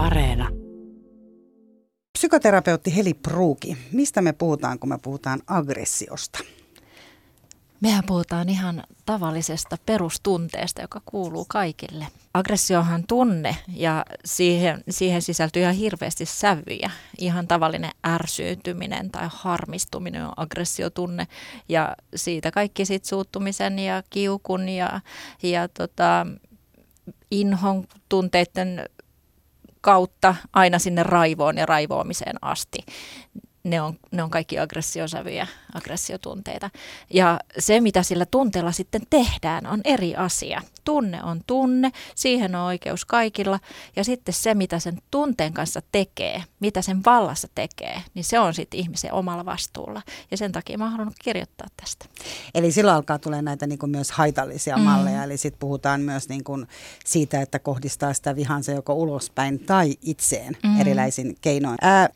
Areena. Psykoterapeutti Heli Pruuki, mistä me puhutaan, kun me puhutaan aggressiosta? Mehän puhutaan ihan tavallisesta perustunteesta, joka kuuluu kaikille. Aggressiohan tunne ja siihen, siihen sisältyy ihan hirveästi sävyjä. Ihan tavallinen ärsyytyminen tai harmistuminen on aggressiotunne ja siitä kaikki sit suuttumisen ja kiukun ja, ja tota, inhon tunteiden kautta aina sinne raivoon ja raivoamiseen asti ne on, ne on kaikki aggressiosävyjä, aggressiotunteita. Ja se, mitä sillä tunteella sitten tehdään, on eri asia. Tunne on tunne, siihen on oikeus kaikilla. Ja sitten se, mitä sen tunteen kanssa tekee, mitä sen vallassa tekee, niin se on sitten ihmisen omalla vastuulla. Ja sen takia mä haluan kirjoittaa tästä. Eli silloin alkaa tulee näitä niin kuin myös haitallisia mm. malleja. Eli sitten puhutaan myös niin kuin siitä, että kohdistaa sitä vihansa joko ulospäin tai itseen mm. erilaisin keinoin. Ää,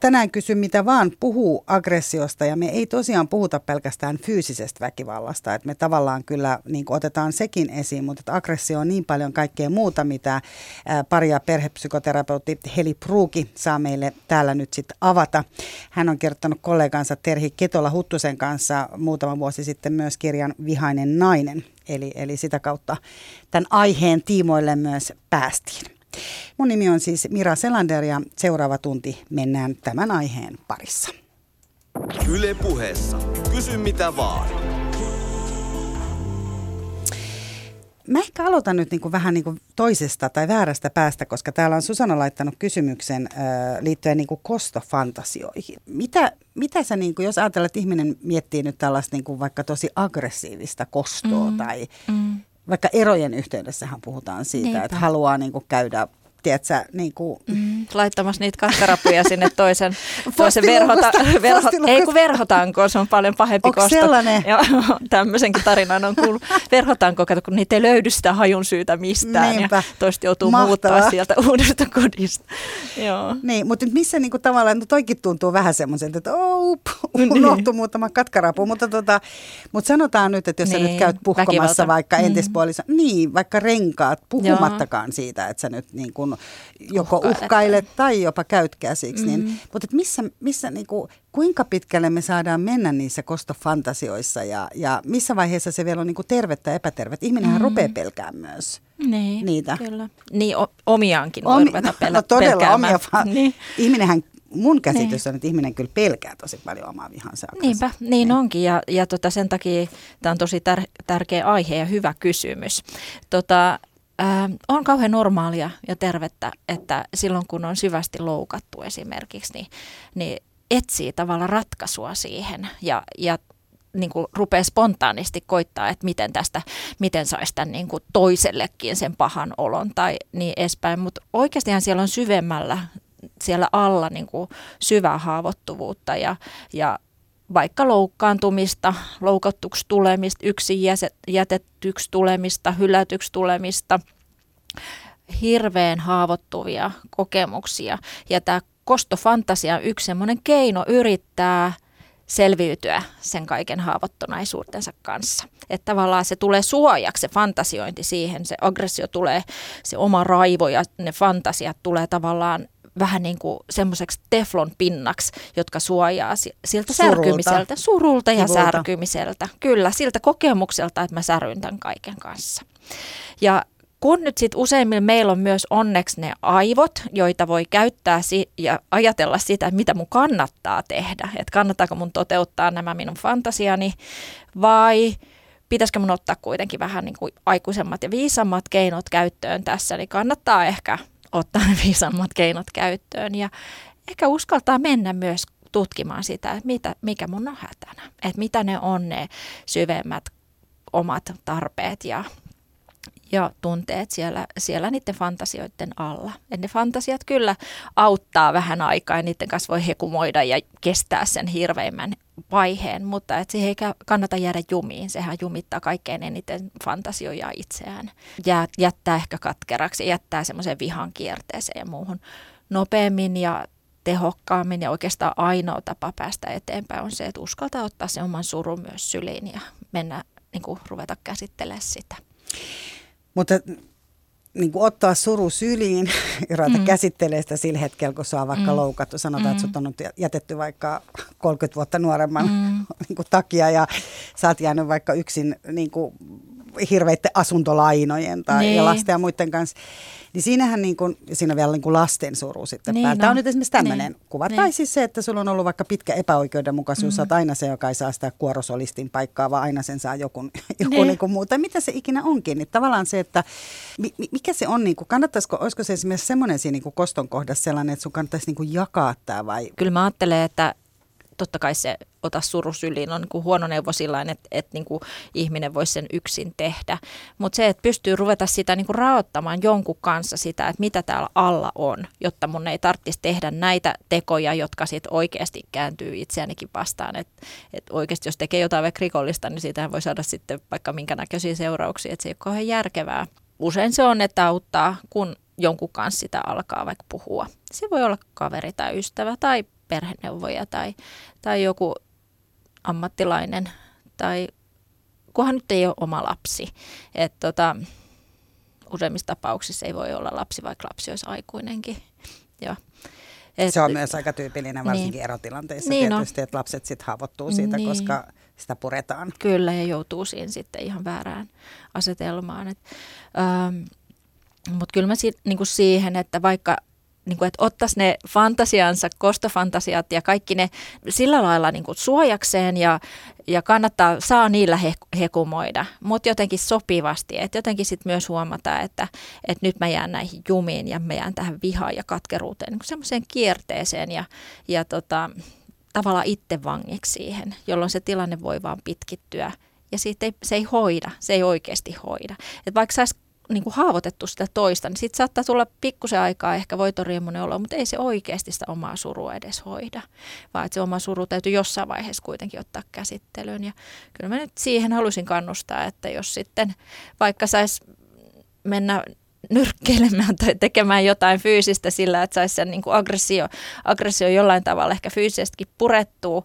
tänään kysy mitä vaan puhuu aggressiosta ja me ei tosiaan puhuta pelkästään fyysisestä väkivallasta. Että me tavallaan kyllä niin otetaan sekin esiin, mutta että aggressio on niin paljon kaikkea muuta, mitä ää, pari- ja perhepsykoterapeutti Heli Pruuki saa meille täällä nyt sitten avata. Hän on kirjoittanut kollegansa Terhi Ketola Huttusen kanssa muutama vuosi sitten myös kirjan Vihainen nainen. Eli, eli sitä kautta tämän aiheen tiimoille myös päästiin. Mun nimi on siis Mira Selander ja seuraava tunti mennään tämän aiheen parissa. Yle puheessa. Kysy mitä vaan. Mä ehkä aloitan nyt niin kuin vähän niin kuin toisesta tai väärästä päästä, koska täällä on Susanna laittanut kysymyksen äh, liittyen niin kuin kostofantasioihin. Mitä, mitä sä, niin kuin, jos ajatellaan, että ihminen miettii nyt tällaista niin kuin vaikka tosi aggressiivista kostoa mm, tai mm vaikka erojen yhteydessähän puhutaan siitä, Niinpä. että haluaa niin kuin käydä tiedätkö, niin kuin... mm, laittamassa niitä kakkarapuja sinne toisen, toisen verhota, verho, ei kun verhotanko, se on paljon pahempi Onko kosto. sellainen? Ja, tämmöisenkin tarinan on kuullut. Verhotanko, kato, kun niitä ei löydy sitä hajun syytä mistään Niinpä. ja toista joutuu Mahtavaa. muuttaa sieltä uudesta kodista. Joo. Niin, mutta missä niin kuin tavallaan, no toikin tuntuu vähän semmoiselta, että oh, unohtui niin. muutama katkarapu, mutta, tota, mutta sanotaan nyt, että jos niin, sä nyt niin, käyt puhkomassa väkivalta. vaikka mm. entispuolissa, niin vaikka renkaat, puhumattakaan Joo. siitä, että sä nyt niin kuin joko uhkailet, uhkailet tai jopa käyt käsiksi. Niin, mm-hmm. Niin, mutta et missä, missä niin kuin, kuinka pitkälle me saadaan mennä niissä kostofantasioissa ja, ja missä vaiheessa se vielä on niin kuin tervettä ja epätervettä? Ihminenhän mm-hmm. rupeaa pelkäämään myös niin, niitä. Kyllä. Niin, o- omiaankin voi Omi, ruveta pel- no todella pelkäämään. omia. Fa- niin. Ihminenhän mun käsitys niin. on, että ihminen kyllä pelkää tosi paljon omaa vihansa. Niinpä, niin, niin onkin ja, ja tota, sen takia tämä on tosi tär- tärkeä aihe ja hyvä kysymys. Tota, äh, on kauhean normaalia ja tervettä, että silloin kun on syvästi loukattu esimerkiksi, niin, niin etsii tavalla ratkaisua siihen ja, ja niin kuin rupeaa spontaanisti koittaa, että miten tästä, miten saisi tämän niin kuin toisellekin sen pahan olon tai niin edespäin. Mutta oikeastihan siellä on syvemmällä, siellä alla niin kuin syvää haavoittuvuutta ja, ja vaikka loukkaantumista, loukattuksi tulemista, yksin jätettyksi tulemista, hylätyksi tulemista, hirveän haavoittuvia kokemuksia. Ja tämä kostofantasia on yksi semmoinen keino yrittää selviytyä sen kaiken haavoittuneisuutensa kanssa. Että tavallaan se tulee suojaksi, se fantasiointi siihen, se aggressio tulee, se oma raivo ja ne fantasiat tulee tavallaan vähän niin kuin semmoiseksi teflon pinnaksi, jotka suojaa siltä surulta. särkymiseltä, surulta ja Kivulta. särkymiseltä. Kyllä, siltä kokemukselta, että mä säryn tämän kaiken kanssa. Ja kun nyt sitten useimmilla meillä on myös onneksi ne aivot, joita voi käyttää si- ja ajatella sitä, että mitä mun kannattaa tehdä. Että kannattaako mun toteuttaa nämä minun fantasiani vai pitäisikö mun ottaa kuitenkin vähän niin kuin aikuisemmat ja viisammat keinot käyttöön tässä, niin kannattaa ehkä ottaa viisammat keinot käyttöön. Ja ehkä uskaltaa mennä myös tutkimaan sitä, että mitä, mikä mun on hätänä, että mitä ne on ne syvemmät omat tarpeet ja, ja tunteet siellä, siellä niiden fantasioiden alla. Et ne fantasiat kyllä auttaa vähän aikaa ja niiden kanssa voi hekumoida ja kestää sen hirveimmän vaiheen, mutta et siihen ei kannata jäädä jumiin. Sehän jumittaa kaikkein eniten fantasioja itseään. Jää, jättää ehkä katkeraksi, jättää semmoisen vihan kierteeseen ja muuhun nopeammin ja tehokkaammin ja oikeastaan ainoa tapa päästä eteenpäin on se, että uskaltaa ottaa se oman surun myös syliin ja mennä niin kuin, ruveta käsittelemään sitä. Mutta niin kuin ottaa suru syliin ja ruveta mm. käsittelemään sitä sillä hetkellä, kun on vaikka mm. loukattu. Sanotaan, mm. että sut on jätetty vaikka 30 vuotta nuoremman mm. niin kuin takia ja sä oot jäänyt vaikka yksin niin kuin hirveiden asuntolainojen tai niin. ja lasten ja muiden kanssa. Niin siinähän niin kuin, siinä vielä niin kuin lasten suru sitten niin, päällä. Tämä on nyt esimerkiksi tämmöinen niin. kuva. Niin. Tai siis se, että sulla on ollut vaikka pitkä epäoikeudenmukaisuus, mm. sä oot aina se, joka ei saa sitä kuorosolistin paikkaa, vaan aina sen saa joku, joku niin. Niin kuin muu. Tai mitä se ikinä onkin. Niin tavallaan se, että mikä se on, niin kuin, kannattaisiko, olisiko se esimerkiksi semmoinen siinä niin kuin koston kohdassa sellainen, että sun kannattaisi niin kuin jakaa tämä vai? Kyllä mä ajattelen, että totta kai se ota suru syliin on niin huono neuvo sillä että, että niin kuin ihminen voisi sen yksin tehdä. Mutta se, että pystyy ruveta sitä niin kuin raottamaan jonkun kanssa sitä, että mitä täällä alla on, jotta mun ei tarvitsisi tehdä näitä tekoja, jotka sitten oikeasti kääntyy itseänikin vastaan. Että et oikeasti jos tekee jotain vaikka rikollista, niin siitähän voi saada sitten vaikka minkä näköisiä seurauksia, että se ei ole kauhean järkevää. Usein se on, että auttaa, kun jonkun kanssa sitä alkaa vaikka puhua. Se voi olla kaveri tai ystävä tai perheneuvoja tai, tai joku ammattilainen tai kunhan nyt ei ole oma lapsi. Et tota, useimmissa tapauksissa ei voi olla lapsi, vaikka lapsi olisi aikuinenkin. Ja, et, se on myös aika tyypillinen varsinkin niin, erotilanteissa niin tietysti, no, että lapset sitten haavoittuu siitä, niin, koska sitä puretaan. Kyllä, ja joutuu siinä sitten ihan väärään asetelmaan. ähm, Mutta kyllä mä si- niinku siihen, että vaikka niin kuin, että ottaisi ne fantasiansa, kostofantasiat ja kaikki ne sillä lailla niin kuin suojakseen ja, ja kannattaa, saa niillä he, hekumoida, mutta jotenkin sopivasti. Että jotenkin sitten myös huomata, että, että nyt mä jään näihin jumiin ja mä jään tähän vihaan ja katkeruuteen, niin semmoiseen kierteeseen ja, ja tota, tavallaan itse vangiksi siihen, jolloin se tilanne voi vaan pitkittyä. Ja siitä ei, se ei hoida, se ei oikeasti hoida. Et vaikka saisi niin kuin haavoitettu sitä toista, niin sitten saattaa tulla pikkusen aikaa ehkä voitoriemunen olo, mutta ei se oikeasti sitä omaa surua edes hoida, vaan että se oma suru täytyy jossain vaiheessa kuitenkin ottaa käsittelyyn. Ja kyllä mä nyt siihen halusin kannustaa, että jos sitten vaikka saisi mennä nyrkkeilemään tai tekemään jotain fyysistä sillä, että saisi sen niin kuin aggressio, aggressio jollain tavalla ehkä fyysisestikin purettua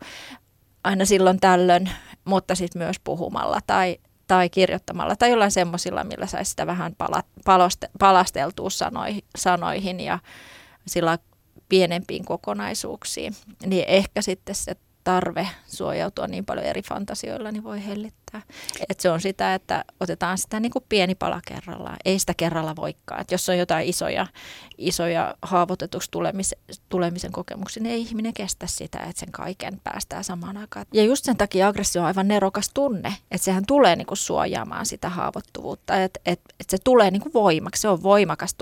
aina silloin tällöin, mutta sitten myös puhumalla tai tai kirjoittamalla tai jollain semmoisilla, millä saisi sitä vähän pala, paloste, palasteltua sanoihin, sanoihin ja sillä pienempiin kokonaisuuksiin. Niin ehkä sitten se tarve suojautua niin paljon eri fantasioilla, niin voi hellittää. Et se on sitä, että otetaan sitä niin kuin pieni pala kerrallaan. Ei sitä kerralla voikaan. Et jos on jotain isoja, isoja haavoitetuksi tulemisen, tulemisen kokemuksia, niin ei ihminen kestä sitä, että sen kaiken päästää samaan aikaan. Ja just sen takia aggressio on aivan nerokas tunne, että sehän tulee niin kuin suojaamaan sitä haavoittuvuutta. Että et, et se tulee niin kuin voimaksi, se on voimakas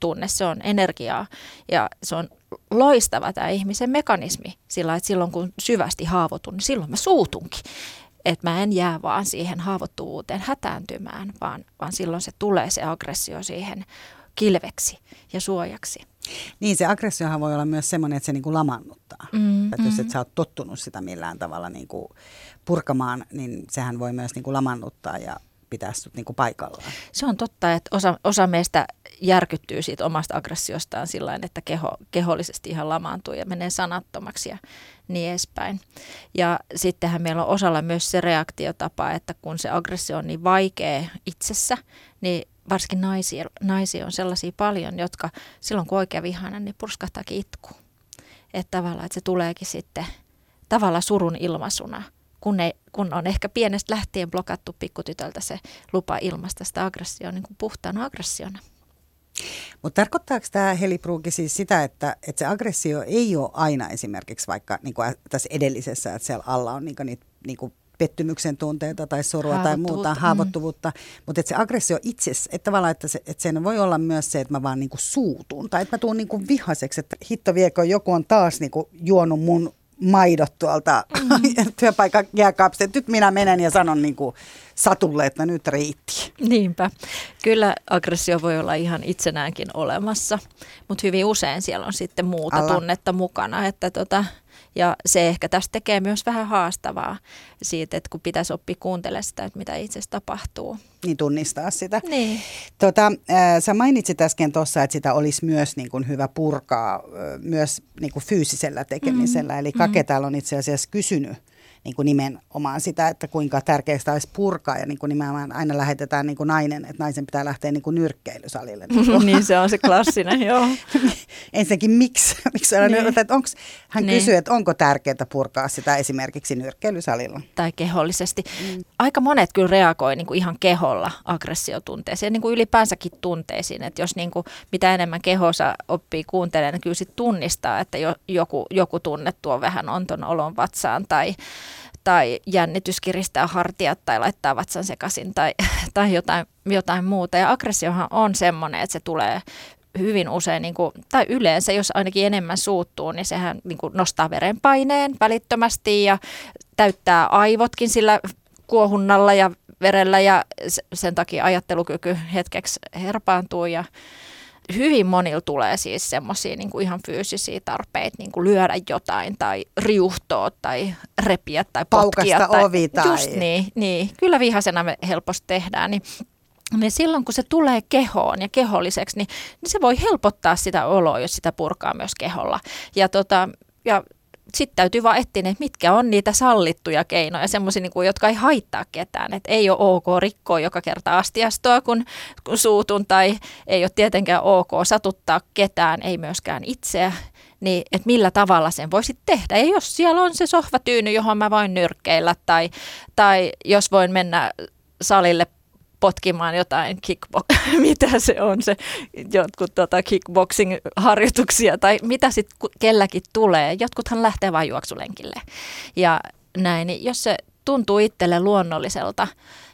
tunne, se on energiaa ja se on loistava tämä ihmisen mekanismi sillä, että silloin kun syvästi haavoitun, niin silloin mä suutunkin. Että mä en jää vaan siihen haavoittuvuuteen hätääntymään, vaan, vaan silloin se tulee se aggressio siihen kilveksi ja suojaksi. Niin, se aggressiohan voi olla myös semmoinen, että se niinku lamannuttaa. Mm, että mm. jos et sä oot tottunut sitä millään tavalla niinku purkamaan, niin sehän voi myös niinku lamannuttaa ja pitää sut niinku paikallaan. Se on totta, että osa, osa meistä järkyttyy siitä omasta aggressiostaan sillä että keho, kehollisesti ihan lamaantuu ja menee sanattomaksi ja niin edespäin. Ja sittenhän meillä on osalla myös se reaktiotapa, että kun se aggressio on niin vaikea itsessä, niin varsinkin naisia, naisia on sellaisia paljon, jotka silloin kun oikein vihana, niin purskahtaakin itku. Että tavallaan, että se tuleekin sitten tavallaan surun ilmaisuna – kun, ei, kun on ehkä pienestä lähtien blokattu pikkutytöltä se lupa ilmasta sitä aggressioon niin kuin puhtaana aggressiona. Mutta tarkoittaako tämä Helipruuki siis sitä, että, että se aggressio ei ole aina esimerkiksi vaikka niin kuin tässä edellisessä, että siellä alla on niin niitä niin kuin pettymyksen tunteita tai sorua tai muuta haavoittuvuutta, mm. mutta että se aggressio itse, että tavallaan, että, se, että sen voi olla myös se, että mä vaan niinku suutun tai että mä tuun niinku vihaseksi, että hitto viekö joku on taas niinku juonut mun maidot tuolta mm-hmm. työpaikan jääkaapista. Nyt minä menen ja sanon niin kuin Satulle, että nyt riitti. Niinpä. Kyllä aggressio voi olla ihan itsenäänkin olemassa, mutta hyvin usein siellä on sitten muuta Alla. tunnetta mukana. Että tota, ja se ehkä tästä tekee myös vähän haastavaa siitä, että kun pitäisi oppia kuuntelemaan sitä, että mitä itse tapahtuu. Niin tunnistaa sitä. Niin. Tota, äh, sä mainitsit äsken tuossa, että sitä olisi myös niin kuin hyvä purkaa äh, myös niin kuin fyysisellä tekemisellä. Mm. Eli Kake mm. täällä on itse asiassa kysynyt niin kuin nimenomaan sitä, että kuinka tärkeää olisi purkaa ja niin kuin nimenomaan aina lähetetään niin kuin nainen, että naisen pitää lähteä niin kuin nyrkkeilysalille. niin se on se klassinen, joo. Ensinnäkin miksi? miksi niin. että onks, hän niin. kysyy, että onko tärkeää purkaa sitä esimerkiksi nyrkkeilysalilla. Tai kehollisesti. Mm. Aika monet kyllä reagoi niin kuin ihan keholla aggressiotunteeseen, niin kuin ylipäänsäkin tunteisiin, että jos niin kuin, mitä enemmän kehossa oppii kuuntelemaan, niin kyllä sit tunnistaa, että jo, joku, joku tunne tuo vähän onton olon vatsaan tai, tai jännitys kiristää hartiat tai laittaa vatsan sekaisin tai, tai jotain, jotain muuta. Ja aggressiohan on semmoinen, että se tulee hyvin usein, niin kuin, tai yleensä, jos ainakin enemmän suuttuu, niin sehän niin kuin nostaa verenpaineen välittömästi ja täyttää aivotkin sillä kuohunnalla ja verellä ja sen takia ajattelukyky hetkeksi herpaantuu ja hyvin monilla tulee siis semmoisia niin kuin ihan fyysisiä tarpeita niin kuin lyödä jotain tai riuhtoa tai repiä tai potkia. Paukasta tai, ovi tai... Just niin, niin. Kyllä vihasena me helposti tehdään. Niin niin silloin kun se tulee kehoon ja keholliseksi, niin, niin se voi helpottaa sitä oloa, jos sitä purkaa myös keholla. Ja, tota, ja sitten täytyy vaan etsiä, että mitkä on niitä sallittuja keinoja, semmoisia, niin jotka ei haittaa ketään. Että ei ole ok rikkoa joka kerta astiastoa, kun, kun suutun, tai ei ole tietenkään ok satuttaa ketään, ei myöskään itseä. Niin, että millä tavalla sen voisi tehdä. Ja jos siellä on se sohvatyyny, johon mä voin nyrkkeillä, tai, tai jos voin mennä salille potkimaan jotain kickbo- mitä se on se, jotkut tota kickboxing-harjoituksia tai mitä sitten kelläkin tulee. Jotkuthan lähtee vain juoksulenkille ja näin, niin jos se tuntuu itselle luonnolliselta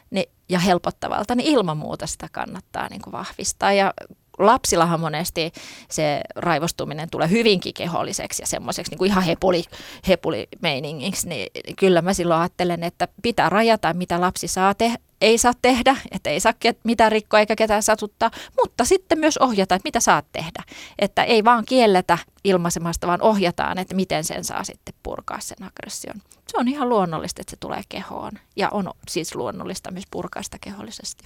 niin, ja helpottavalta, niin ilman muuta sitä kannattaa niin kuin vahvistaa ja lapsillahan monesti se raivostuminen tulee hyvinkin keholliseksi ja semmoiseksi niin kuin ihan hepuli, hepulimeiningiksi, niin kyllä mä silloin ajattelen, että pitää rajata, mitä lapsi saa tehdä ei saa tehdä, että ei saa mitään rikkoa eikä ketään satuttaa, mutta sitten myös ohjata, että mitä saat tehdä. Että ei vaan kielletä ilmaisemasta, vaan ohjataan, että miten sen saa sitten purkaa sen aggression. Se on ihan luonnollista, että se tulee kehoon ja on siis luonnollista myös purkaa sitä kehollisesti.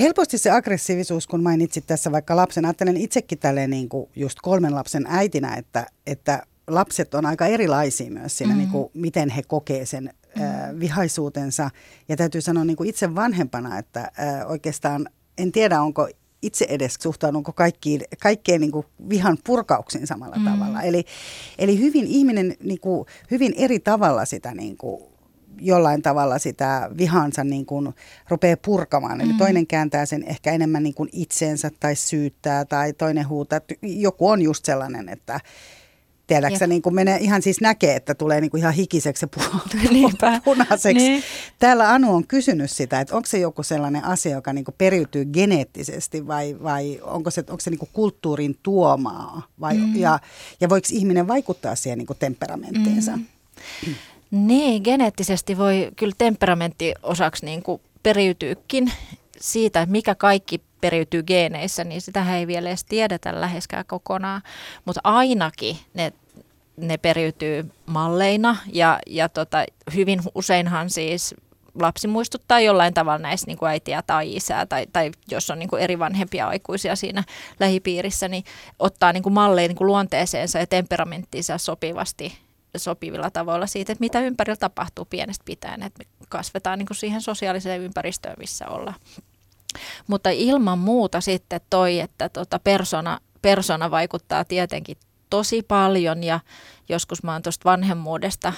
Helposti se aggressiivisuus, kun mainitsit tässä vaikka lapsen, ajattelen itsekin tälleen niin kuin just kolmen lapsen äitinä, että, että lapset on aika erilaisia myös siinä, mm-hmm. niin kuin, miten he kokee sen äh, vihaisuutensa. Ja täytyy sanoa niin kuin itse vanhempana, että äh, oikeastaan en tiedä, onko itse edes suhtaudunko kaikkiin, kaikkeen niin kuin vihan purkauksiin samalla mm. tavalla. Eli, eli hyvin ihminen niin kuin, hyvin eri tavalla sitä niin kuin, jollain tavalla sitä vihansa niin kuin rupeaa purkamaan. Eli mm. toinen kääntää sen ehkä enemmän niin kuin itseensä tai syyttää tai toinen huutaa. Joku on just sellainen, että, Tiedätkö, niin kuin menee ihan siis näkee, että tulee niin kuin ihan hikiseksi ja pu- punaiseksi. Niin. Täällä Anu on kysynyt sitä, että onko se joku sellainen asia, joka niin kuin periytyy geneettisesti vai, vai onko se, onko se niin kuin kulttuurin tuomaa vai, mm. ja, ja voiko ihminen vaikuttaa siihen niin kuin temperamenttiinsa? Mm. Niin, geneettisesti voi kyllä temperamentti osaksi niin kuin periytyykin siitä, mikä kaikki periytyy geeneissä, niin sitä ei vielä edes tiedetä läheskään kokonaan. Mutta ainakin ne, ne periytyy malleina ja, ja tota, hyvin useinhan siis lapsi muistuttaa jollain tavalla näistä niin kuin äitiä tai isää, tai, tai jos on niin kuin eri vanhempia aikuisia siinä lähipiirissä, niin ottaa niin kuin malleja niin kuin luonteeseensa ja temperamenttiinsa sopivasti sopivilla tavoilla siitä, että mitä ympärillä tapahtuu pienestä pitäen, että me kasvetaan niin kuin siihen sosiaaliseen ympäristöön, missä ollaan. Mutta ilman muuta sitten toi, että tota persona, persona vaikuttaa tietenkin tosi paljon ja joskus mä oon tuosta vanhemmuudesta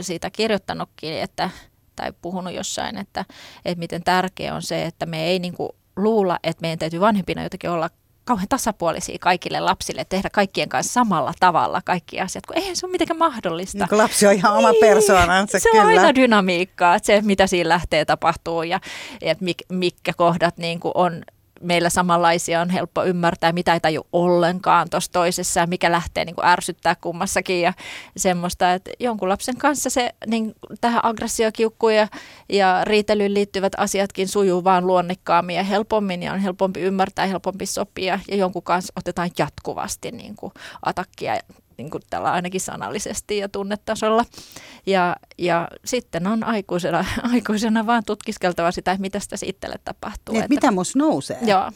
siitä kirjoittanutkin, että, tai puhunut jossain, että, että miten tärkeä on se, että me ei niin kuin luulla, että meidän täytyy vanhempina jotenkin olla kauhean tasapuolisia kaikille lapsille, tehdä kaikkien kanssa samalla tavalla kaikki asiat, kun eihän se ole mitenkään mahdollista. Niin, lapsi on ihan oma niin, persoonansa, Se kyllä. on aina dynamiikkaa, että se mitä siinä lähtee tapahtuu ja että mik, mitkä kohdat niin kuin on meillä samanlaisia on helppo ymmärtää, mitä ei taju ollenkaan tuossa toisessa ja mikä lähtee niin kuin ärsyttää kummassakin ja semmoista, että jonkun lapsen kanssa se niin tähän aggressiokiukkuun ja, ja riitelyyn liittyvät asiatkin sujuu vaan luonnikkaammin ja helpommin ja on helpompi ymmärtää helpompi sopia ja jonkun kanssa otetaan jatkuvasti niin kuin atakkia niin kuin tällä ainakin sanallisesti ja tunnetasolla. Ja, ja sitten on aikuisena, aikuisena vaan tutkiskeltava sitä, että mitä sitä itselle tapahtuu. Niin, että, mitä musta nousee? Joo.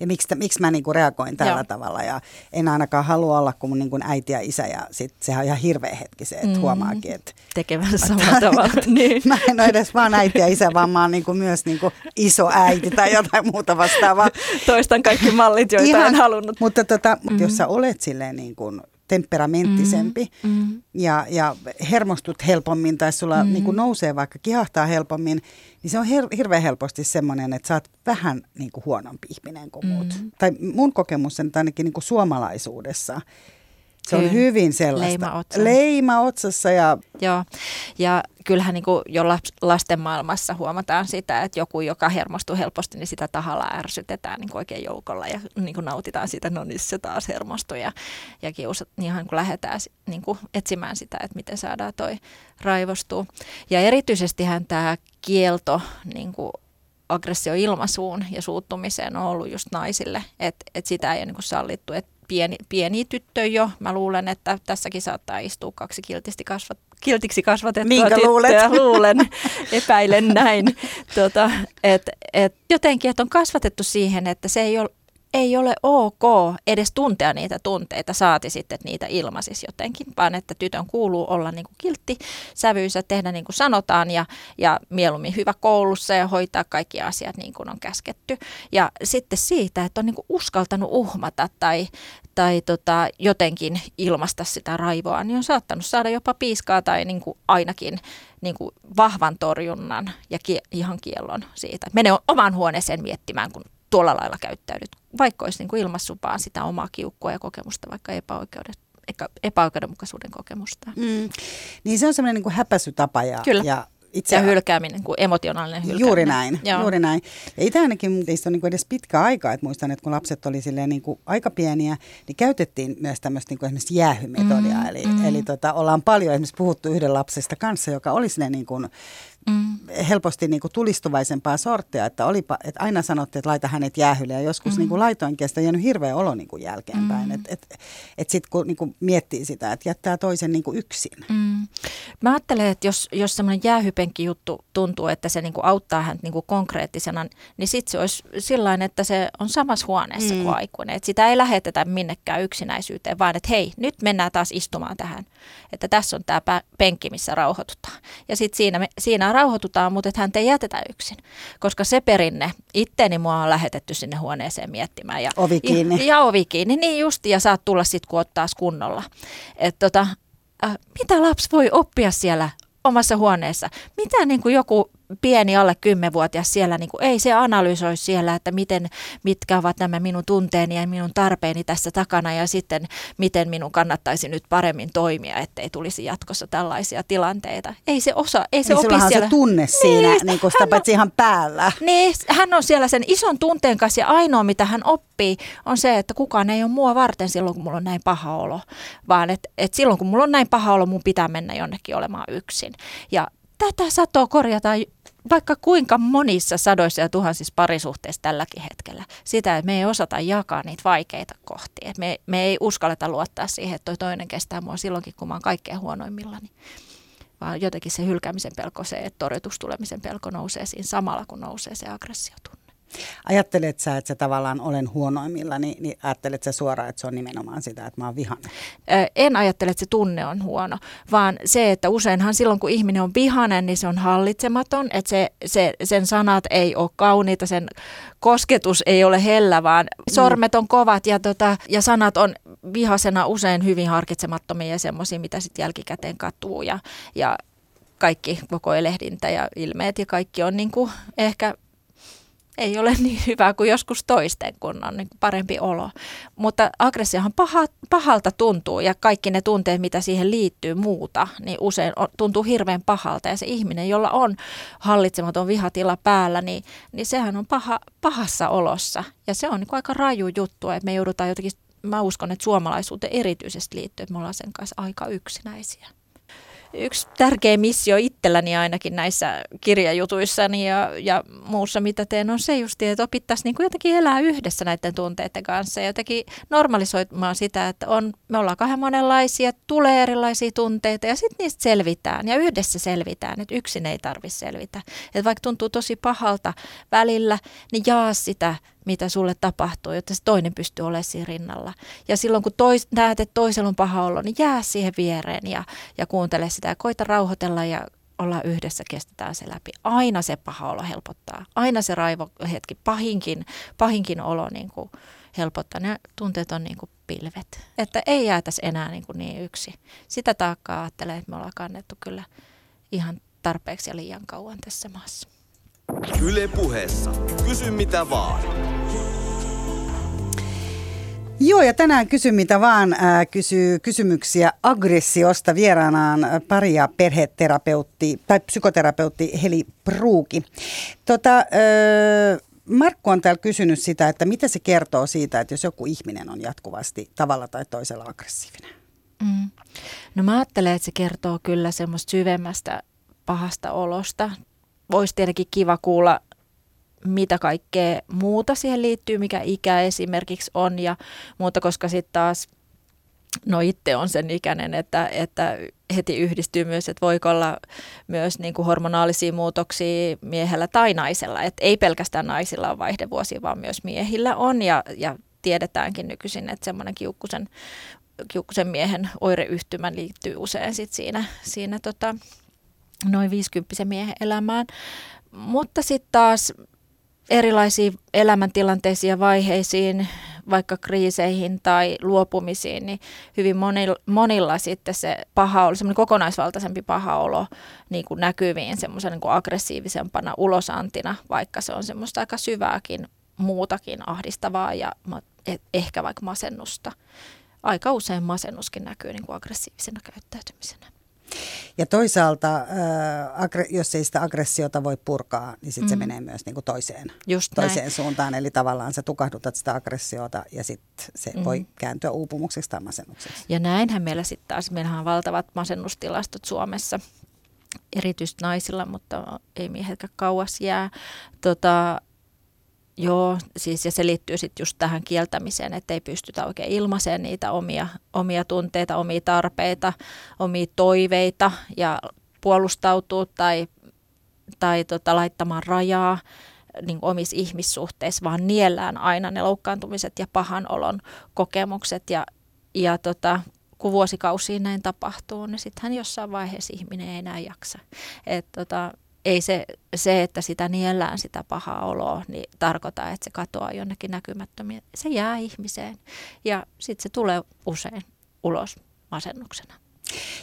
Ja miksi, miksi mä niinku reagoin tällä Joo. tavalla. Ja en ainakaan halua olla kuin mun niinku äiti ja isä. Ja sit sehän on ihan hirveä hetki se, että mm. huomaakin, että Tekevän samalla tavalla. niin. mä en ole edes vaan äiti ja isä, vaan mä oon niinku myös niinku iso äiti tai jotain muuta vastaavaa. Toistan kaikki mallit, joita Ihan, en halunnut. Mutta tota, mm-hmm. jos sä olet silleen niin kuin temperamenttisempi Mm. ja, ja hermostut helpommin tai sulla mm. niin kuin nousee vaikka kihahtaa helpommin, niin se on her- hirveän helposti semmoinen, että sä oot vähän niin kuin huonompi ihminen kuin muut. Mm. Tai mun kokemus on ainakin niin kuin suomalaisuudessa. Se on Kyllä. hyvin sellaista. Leima otsassa. Leima otsassa ja Joo, ja kyllähän niin kuin jo lasten maailmassa huomataan sitä, että joku, joka hermostuu helposti, niin sitä tahalla ärsytetään niin kuin oikein joukolla ja niin kuin nautitaan siitä, no niin se taas hermostui ja, ja kiusat, niin ihan kun lähdetään niin kuin etsimään sitä, että miten saadaan toi raivostua. Ja erityisestihän tämä kielto niin kuin aggressioilmaisuun ja suuttumiseen on ollut just naisille, että et sitä ei ole niin kuin sallittu, että pieni, pieni tyttö jo, mä luulen, että tässäkin saattaa istua kaksi kiltisti kasvat, kiltiksi kasvatettua Minkä tyttöä, luulet? luulen, epäilen näin. Tota, et, et jotenkin, että on kasvatettu siihen, että se ei ole, ei ole ok edes tuntea niitä tunteita, saati sitten, että niitä ilmaisisi jotenkin, vaan että tytön kuuluu olla niin kuin kiltti sävyysä, tehdä niin kuin sanotaan ja, ja mieluummin hyvä koulussa ja hoitaa kaikki asiat niin kuin on käsketty. Ja sitten siitä, että on niin kuin uskaltanut uhmata tai, tai tota, jotenkin ilmaista sitä raivoa, niin on saattanut saada jopa piiskaa tai niin kuin ainakin niin kuin vahvan torjunnan ja kie, ihan kiellon siitä. Mene omaan huoneeseen miettimään, kun tuolla lailla käyttäydyt, vaikka olisi niin kuin vaan sitä omaa kiukkua ja kokemusta, vaikka epäoikeudet, epä- epäoikeudenmukaisuuden kokemusta. mm, niin se on semmoinen niin kuin häpäisytapa ja, Kyllä. ja itse Ja hylkääminen, kuin emotionaalinen hylkääminen. Juuri näin, Joo. juuri näin. Ja itse ainakin teistä on niin edes pitkä aika, että muistan, että kun lapset oli silleen niin kuin aika pieniä, niin käytettiin myös tämmöistä niin kuin esimerkiksi jäähymetodia. Mm, eli mm. eli tota, ollaan paljon esimerkiksi puhuttu yhden lapsesta kanssa, joka oli silleen niin kuin Mm. helposti niin kuin tulistuvaisempaa sorttia, että, olipa, että aina sanottiin, että laita hänet jäähylle ja joskus mm. niin kuin laitoinkin ja sitä on jäänyt hirveä olo niin kuin jälkeenpäin. Mm. Että et, et sitten kun niin kuin miettii sitä, että jättää toisen niin kuin yksin. Mm. Mä ajattelen, että jos, jos semmoinen jäähypenki juttu tuntuu, että se niinku auttaa häntä niinku konkreettisena, niin sitten se olisi sillä että se on samassa huoneessa mm. kuin aikuinen. Että sitä ei lähetetä minnekään yksinäisyyteen, vaan että hei, nyt mennään taas istumaan tähän. Että tässä on tämä penkki, missä rauhoitutaan. Ja sitten siinä, me, siinä rauhoitutaan, mutta että häntä ei jätetä yksin. Koska se perinne, itteeni mua on lähetetty sinne huoneeseen miettimään. Ja, Ovi kiinni. Ja, ja ovi kiinni, niin just, ja saat tulla sitten, kun oot taas kunnolla. Että tota, äh, mitä lapsi voi oppia siellä omassa huoneessa? Mitä niin kuin joku pieni alle 10-vuotias siellä, niin kuin, ei se analysoi siellä, että miten, mitkä ovat nämä minun tunteeni ja minun tarpeeni tässä takana ja sitten miten minun kannattaisi nyt paremmin toimia, ettei tulisi jatkossa tällaisia tilanteita. Ei se osa, ei se Niin opi siellä. se tunne siinä, Niin, niin kuin sitä paitsi ihan päällä. Niin, hän on siellä sen ison tunteen kanssa ja ainoa mitä hän oppii on se, että kukaan ei ole mua varten silloin kun mulla on näin paha olo, vaan että et silloin kun mulla on näin paha olo, mun pitää mennä jonnekin olemaan yksin. Ja tätä satoa korjataan vaikka kuinka monissa sadoissa ja tuhansissa parisuhteissa tälläkin hetkellä. Sitä, että me ei osata jakaa niitä vaikeita kohtia. Me, me ei uskalleta luottaa siihen, että toi toinen kestää mua silloinkin, kun mä oon kaikkein huonoimmillani. Vaan jotenkin se hylkäämisen pelko, se että torjutuksi tulemisen pelko nousee siinä samalla, kun nousee se aggressiotunne. Ajattelet sä, että se tavallaan olen huonoimmilla, niin, niin ajattelet sä suoraan, että se on nimenomaan sitä, että mä oon vihainen. En ajattele, että se tunne on huono, vaan se, että useinhan silloin, kun ihminen on vihainen, niin se on hallitsematon, että se, se, sen sanat ei ole kauniita, sen kosketus ei ole hellä, vaan sormet on kovat ja, tota, ja sanat on vihasena usein hyvin harkitsemattomia ja semmoisia, mitä sitten jälkikäteen katuu ja, ja kaikki koko elehdintä ja ilmeet ja kaikki on niin kuin ehkä ei ole niin hyvä kuin joskus toisten, kun on niin parempi olo. Mutta aggressiohan paha, pahalta tuntuu ja kaikki ne tunteet, mitä siihen liittyy muuta, niin usein on, tuntuu hirveän pahalta. Ja se ihminen, jolla on hallitsematon vihatila päällä, niin, niin sehän on paha, pahassa olossa. Ja se on niin aika raju juttu, että me joudutaan jotenkin, mä uskon, että suomalaisuuteen erityisesti liittyy, että me ollaan sen kanssa aika yksinäisiä yksi tärkeä missio itselläni ainakin näissä kirjajutuissani ja, ja muussa, mitä teen, on se just, että opittaisiin niin kuin jotenkin elää yhdessä näiden tunteiden kanssa ja jotenkin normalisoimaan sitä, että on, me ollaan kahden monenlaisia, tulee erilaisia tunteita ja sitten niistä selvitään ja yhdessä selvitään, että yksin ei tarvitse selvitä. Että vaikka tuntuu tosi pahalta välillä, niin jaa sitä mitä sulle tapahtuu, jotta se toinen pystyy olemaan siinä rinnalla. Ja silloin kun tois, näet, että toisella on paha olo, niin jää siihen viereen ja, ja kuuntele sitä ja koita rauhoitella ja olla yhdessä, kestetään se läpi. Aina se paha olo helpottaa. Aina se raivohetki, pahinkin, pahinkin olo niin kuin helpottaa. Ne tunteet on niin kuin pilvet. Että ei jäätäisi enää niin, kuin niin yksi. Sitä taakkaa ajattelee, että me ollaan kannettu kyllä ihan tarpeeksi ja liian kauan tässä maassa. Yle puheessa. Kysy mitä vaan. Joo, ja tänään kysy mitä vaan, äh, kysyy kysymyksiä aggressiosta vieraanaan pari- ja perheterapeutti tai psykoterapeutti Heli Pruuki. Tota, äh, Markku on täällä kysynyt sitä, että mitä se kertoo siitä, että jos joku ihminen on jatkuvasti tavalla tai toisella aggressiivinen. Mm. No mä ajattelen, että se kertoo kyllä semmoista syvemmästä pahasta olosta. Voisi tietenkin kiva kuulla, mitä kaikkea muuta siihen liittyy, mikä ikä esimerkiksi on ja muuta, koska sitten taas no itse on sen ikäinen, että, että heti yhdistyy myös, että voiko olla myös niin kuin hormonaalisia muutoksia miehellä tai naisella. Että ei pelkästään naisilla on vaihdevuosia, vaan myös miehillä on ja, ja tiedetäänkin nykyisin, että semmoinen kiukkusen, kiukkusen miehen oireyhtymä liittyy usein sit siinä, siinä tota, noin 50 miehen elämään. Mutta sitten taas erilaisiin elämäntilanteisiin ja vaiheisiin, vaikka kriiseihin tai luopumisiin, niin hyvin monilla, monilla sitten se paha olo, semmoinen kokonaisvaltaisempi paha olo niin kuin näkyviin semmoisen niin aggressiivisempana ulosantina, vaikka se on semmoista aika syvääkin muutakin ahdistavaa ja ehkä vaikka masennusta. Aika usein masennuskin näkyy niin kuin aggressiivisena käyttäytymisenä. Ja toisaalta, jos ei sitä aggressiota voi purkaa, niin sitten mm. se menee myös niin kuin toiseen, Just toiseen näin. suuntaan. Eli tavallaan sä tukahdutat sitä aggressiota ja sitten se mm. voi kääntyä uupumukseksi tai masennukseksi. Ja näinhän meillä sitten taas, meillähän on valtavat masennustilastot Suomessa, erityisesti naisilla, mutta ei miehetkään kauas jää. Tota, Joo, siis ja se liittyy sitten just tähän kieltämiseen, että ei pystytä oikein ilmaiseen niitä omia, omia tunteita, omia tarpeita, omia toiveita ja puolustautuu tai, tai tota, laittamaan rajaa niin omissa ihmissuhteissa, vaan niellään aina ne loukkaantumiset ja pahan olon kokemukset ja, ja tota, kun vuosikausiin näin tapahtuu, niin sittenhän jossain vaiheessa ihminen ei enää jaksa. Et, tota, ei se, se, että sitä niellään sitä pahaa oloa, niin tarkoita, että se katoaa jonnekin näkymättömiin. Se jää ihmiseen ja sitten se tulee usein ulos masennuksena.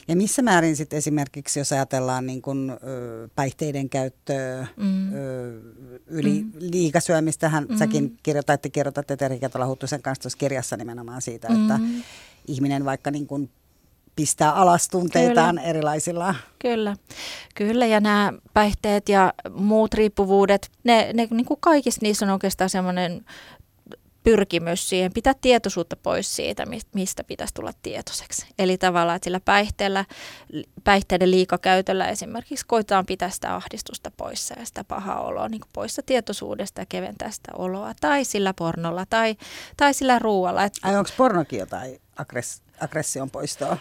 Ja missä määrin sitten esimerkiksi, jos ajatellaan niin kun, ö, päihteiden käyttöä, mm. ö, yli mm. liikasyömistähän, mm. säkin kirjoitatte, kirjoitatte Terhi Ketala-Huttusen kanssa tuossa kirjassa nimenomaan siitä, mm. että ihminen vaikka niin kun pistää alas tunteitaan Kyllä. erilaisilla. Kyllä. Kyllä, ja nämä päihteet ja muut riippuvuudet, ne, ne niin kuin kaikissa niissä on oikeastaan semmoinen pyrkimys siihen pitää tietoisuutta pois siitä, mistä pitäisi tulla tietoiseksi. Eli tavallaan, että sillä päihteellä, päihteiden liikakäytöllä esimerkiksi koitetaan pitää sitä ahdistusta poissa ja sitä pahaa oloa niin poissa tietoisuudesta ja keventää sitä oloa. Tai sillä pornolla tai, tai sillä ruoalla. Ai onko pornokin jotain aggress- aggression poistoa?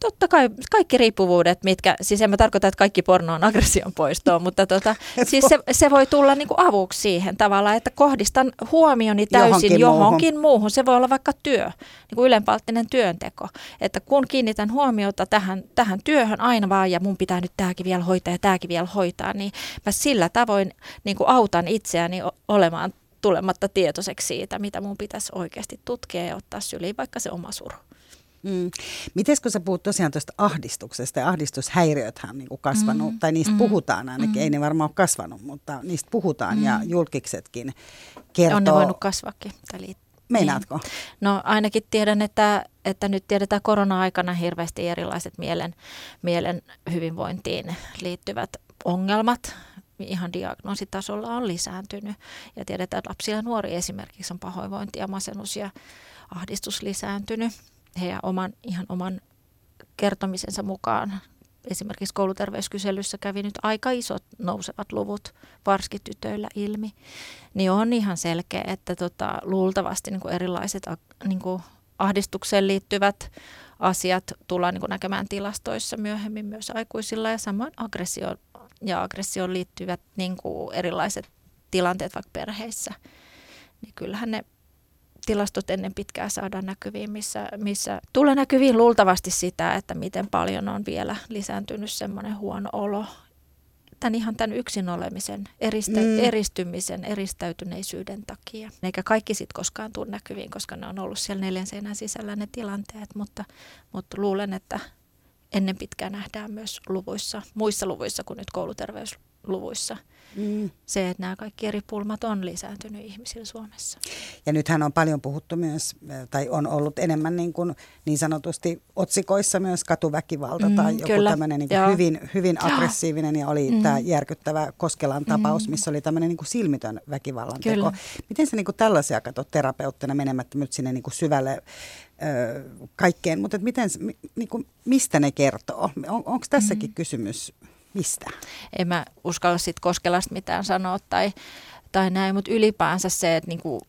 Totta kai kaikki riippuvuudet, mitkä, siis en mä tarkoita, että kaikki porno on aggression poistoa, mutta tota, siis se, se voi tulla niinku avuksi siihen tavallaan, että kohdistan huomioni täysin johonkin, johonkin muuhun. muuhun. Se voi olla vaikka työ, niin kuin ylenpalttinen työnteko. Että kun kiinnitän huomiota tähän, tähän työhön aina vaan ja mun pitää nyt tämäkin vielä hoitaa ja tämäkin vielä hoitaa, niin mä sillä tavoin niin kuin autan itseäni olemaan tulematta tietoiseksi siitä, mitä mun pitäisi oikeasti tutkia ja ottaa syliin vaikka se oma suru. Mm. Miten kun sä puhut tosiaan tuosta ahdistuksesta ja ahdistushäiriöthän on niin kuin kasvanut, mm. tai niistä mm. puhutaan ainakin, mm. ei ne varmaan ole kasvanut, mutta niistä puhutaan mm. ja julkiksetkin kertoo. On ne voinut kasvakin. Eli Meinaatko? Niin. No ainakin tiedän, että, että nyt tiedetään korona-aikana hirveästi erilaiset mielen, mielen hyvinvointiin liittyvät ongelmat ihan diagnoositasolla on lisääntynyt. Ja tiedetään, että lapsilla ja nuori esimerkiksi on pahoinvointi ja masennus ja ahdistus lisääntynyt heidän oman, ihan oman kertomisensa mukaan. Esimerkiksi kouluterveyskyselyssä kävi nyt aika isot nousevat luvut varsinkin tytöillä ilmi, niin on ihan selkeä, että tota, luultavasti niin kuin erilaiset niin kuin ahdistukseen liittyvät asiat tullaan niin kuin näkemään tilastoissa myöhemmin myös aikuisilla. Ja samoin aggressio ja aggressioon liittyvät niin kuin erilaiset tilanteet vaikka perheissä. Niin kyllähän ne tilastot ennen pitkää saadaan näkyviin, missä, missä tulee näkyviin luultavasti sitä, että miten paljon on vielä lisääntynyt semmoinen huono olo. Tämän ihan tämän yksin olemisen, eristä, mm. eristymisen, eristäytyneisyyden takia. Eikä kaikki sitten koskaan tule näkyviin, koska ne on ollut siellä neljän seinän sisällä ne tilanteet, mutta, mutta luulen, että ennen pitkää nähdään myös luvuissa, muissa luvuissa kuin nyt kouluterveysluvuissa – mm. se, että nämä kaikki eri pulmat on lisääntynyt ihmisillä Suomessa. Ja nythän on paljon puhuttu myös, tai on ollut enemmän niin, kuin, niin sanotusti otsikoissa myös katuväkivalta mm, tai joku tämmöinen niin kuin hyvin, hyvin aggressiivinen ja oli mm. tämä järkyttävä Koskelan tapaus, mm. missä oli tämmöinen niin kuin silmitön väkivallan teko. Miten sä niin kuin tällaisia katsot terapeuttina menemättä nyt sinne niin kuin syvälle ö, kaikkeen, mutta miten, niin kuin, mistä ne kertoo? On, Onko tässäkin mm. kysymys Mistä? En mä uskalla sitten Koskelasta mitään sanoa tai, tai näin, mutta ylipäänsä se, että niinku,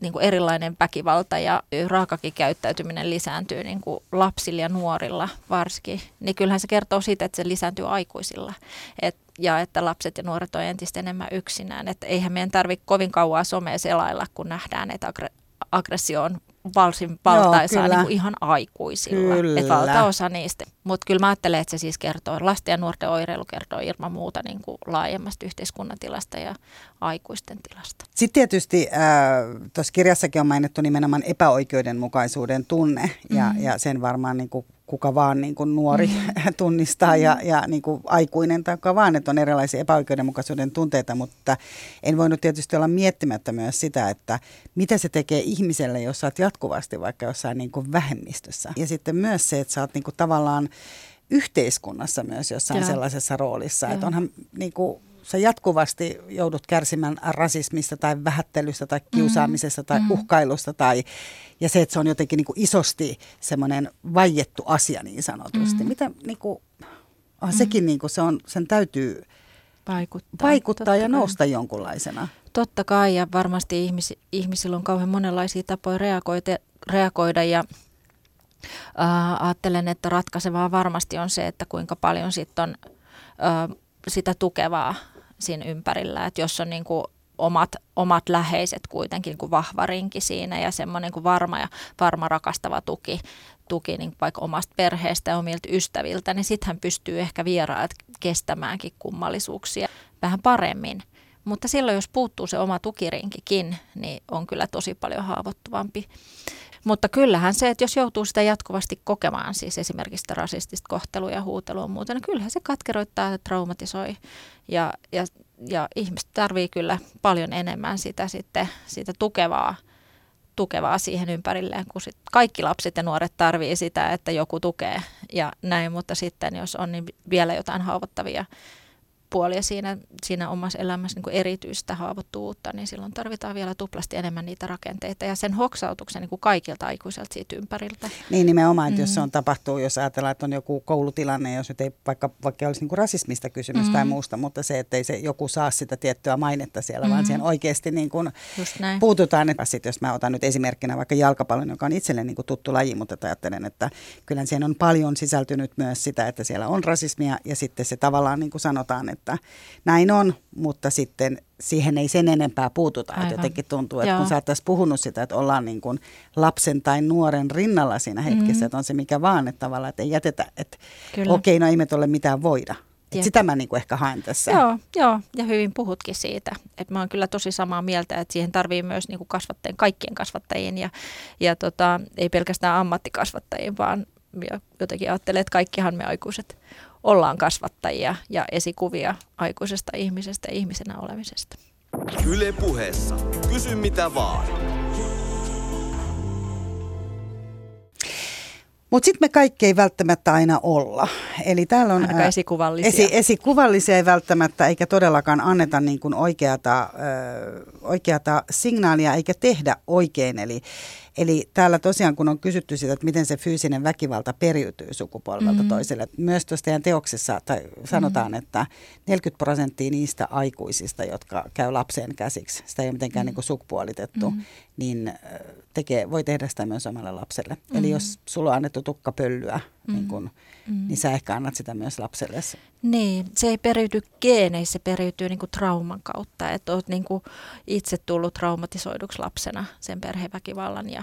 niinku erilainen väkivalta ja raakakin käyttäytyminen lisääntyy niinku lapsilla ja nuorilla varsinkin, niin kyllähän se kertoo siitä, että se lisääntyy aikuisilla. Et, ja että lapset ja nuoret on entistä enemmän yksinään. Että eihän meidän tarvitse kovin kauan somea selailla, kun nähdään, että aggressio on valsin valtaisaa niin kuin ihan aikuisilla. Kyllä. Valtaosa niistä. Mutta kyllä mä ajattelen, että se siis kertoo, lasten ja nuorten oireilu kertoo ilman muuta niin kuin laajemmasta yhteiskunnan tilasta ja aikuisten tilasta. Sitten tietysti äh, tuossa kirjassakin on mainittu nimenomaan epäoikeudenmukaisuuden tunne ja, mm-hmm. ja sen varmaan niin kuin kuka vaan niin kuin nuori mm. tunnistaa ja, ja niin kuin aikuinen tai kuka vaan, että on erilaisia epäoikeudenmukaisuuden tunteita, mutta en voinut tietysti olla miettimättä myös sitä, että mitä se tekee ihmiselle, jos sä oot jatkuvasti vaikka jossain niin kuin vähemmistössä. Ja sitten myös se, että sä oot niin kuin tavallaan yhteiskunnassa myös jossain ja. sellaisessa roolissa, ja. että onhan niin kuin, sä jatkuvasti joudut kärsimään rasismista tai vähättelystä tai kiusaamisesta mm. tai mm. uhkailusta tai, ja se, että se on jotenkin niin kuin isosti semmoinen vaiettu asia niin sanotusti. Mm. Mitä niin kuin, oh, mm. sekin niin kuin, se on, sen täytyy vaikuttaa, vaikuttaa ja nousta kai. jonkunlaisena. Totta kai ja varmasti ihmis, ihmisillä on kauhean monenlaisia tapoja reagoida, reagoida ja ajattelen, että ratkaisevaa varmasti on se, että kuinka paljon sitten on sitä tukevaa siinä ympärillä, että jos on niin kuin omat, omat läheiset kuitenkin niin kuin vahva rinki siinä ja semmoinen niin kuin varma ja varma rakastava tuki, tuki niin vaikka omasta perheestä ja omilta ystäviltä, niin sitten hän pystyy ehkä vieraat kestämäänkin kummallisuuksia vähän paremmin. Mutta silloin, jos puuttuu se oma tukirinkikin, niin on kyllä tosi paljon haavoittuvampi. Mutta kyllähän se, että jos joutuu sitä jatkuvasti kokemaan, siis esimerkiksi sitä rasistista kohtelua ja huutelua ja muuta, niin kyllähän se katkeroittaa ja traumatisoi. Ja, ja, ja ihmiset tarvii kyllä paljon enemmän sitä, sitten, sitä tukevaa, tukevaa siihen ympärilleen, kun sit kaikki lapset ja nuoret tarvii sitä, että joku tukee ja näin, mutta sitten jos on niin vielä jotain haavoittavia puolia siinä, siinä omassa elämässä niin kuin erityistä haavoittuvuutta, niin silloin tarvitaan vielä tuplasti enemmän niitä rakenteita ja sen hoksautuksen niin kuin kaikilta aikuisilta siitä ympäriltä. Niin nimenomaan, että mm. jos se on tapahtuu, jos ajatellaan, että on joku koulutilanne, jos nyt ei vaikka, vaikka olisi niin kuin rasismista kysymys mm. tai muusta, mutta se, että ei se joku saa sitä tiettyä mainetta siellä, mm. vaan siihen oikeasti niin kuin puututaan. Että sit, jos mä otan nyt esimerkkinä vaikka jalkapallon, joka on itselle niin kuin tuttu laji, mutta ajattelen, että kyllä siihen on paljon sisältynyt myös sitä, että siellä on rasismia ja sitten se tavallaan niin kuin sanotaan, että että näin on, mutta sitten siihen ei sen enempää puututa. Että jotenkin tuntuu, että Joo. kun sä oot tässä puhunut sitä, että ollaan niin kuin lapsen tai nuoren rinnalla siinä hetkessä, mm-hmm. että on se mikä vaan, että tavallaan, että ei jätetä, että okei, okay, no ei me tuolle mitään voida. Et sitä mä niin kuin ehkä haen tässä. Joo, joo, ja hyvin puhutkin siitä. Et mä oon kyllä tosi samaa mieltä, että siihen tarvii myös niin kuin kasvattajien, kaikkien kasvattajien ja, ja tota, ei pelkästään ammattikasvattajien, vaan jotenkin ajattelen, että kaikkihan me aikuiset ollaan kasvattajia ja esikuvia aikuisesta ihmisestä ja ihmisenä olemisesta. Yle puheessa. Kysy mitä vaan. Mutta sitten me kaikki ei välttämättä aina olla. Eli täällä on ää, esikuvallisia. Esi, esikuvallisia ei välttämättä, eikä todellakaan anneta niin kuin oikeata, ö, oikeata signaalia eikä tehdä oikein. Eli Eli täällä tosiaan, kun on kysytty sitä, että miten se fyysinen väkivalta periytyy sukupolvelta mm. toiselle, myös tuossa teidän teoksessa tai sanotaan, mm. että 40 prosenttia niistä aikuisista, jotka käy lapseen käsiksi, sitä ei ole mitenkään mm. niin kuin sukupuolitettu, mm. niin tekee, voi tehdä sitä myös omalle lapselle. Mm. Eli jos sulla on annettu tukkapöllyä mm. niin, kun, mm. niin sä ehkä annat sitä myös lapselle. Niin, se ei periydy geeneissä, se periytyy niin kuin trauman kautta. Että oot niin kuin itse tullut traumatisoiduksi lapsena sen perheväkivallan ja,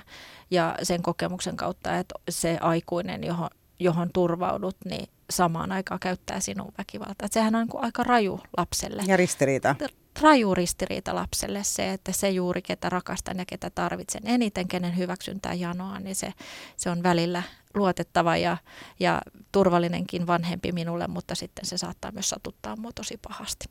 ja sen kokemuksen kautta, että se aikuinen, johon, johon turvaudut, niin samaan aikaan käyttää sinun väkivaltaa. Että sehän on niin kuin aika raju lapselle. Ja ristiriita. Raju ristiriita lapselle se, että se juuri, ketä rakastan ja ketä tarvitsen eniten, kenen hyväksyntää janoa, niin se, se on välillä luotettava ja, ja turvallinenkin vanhempi minulle, mutta sitten se saattaa myös satuttaa mua tosi pahasti.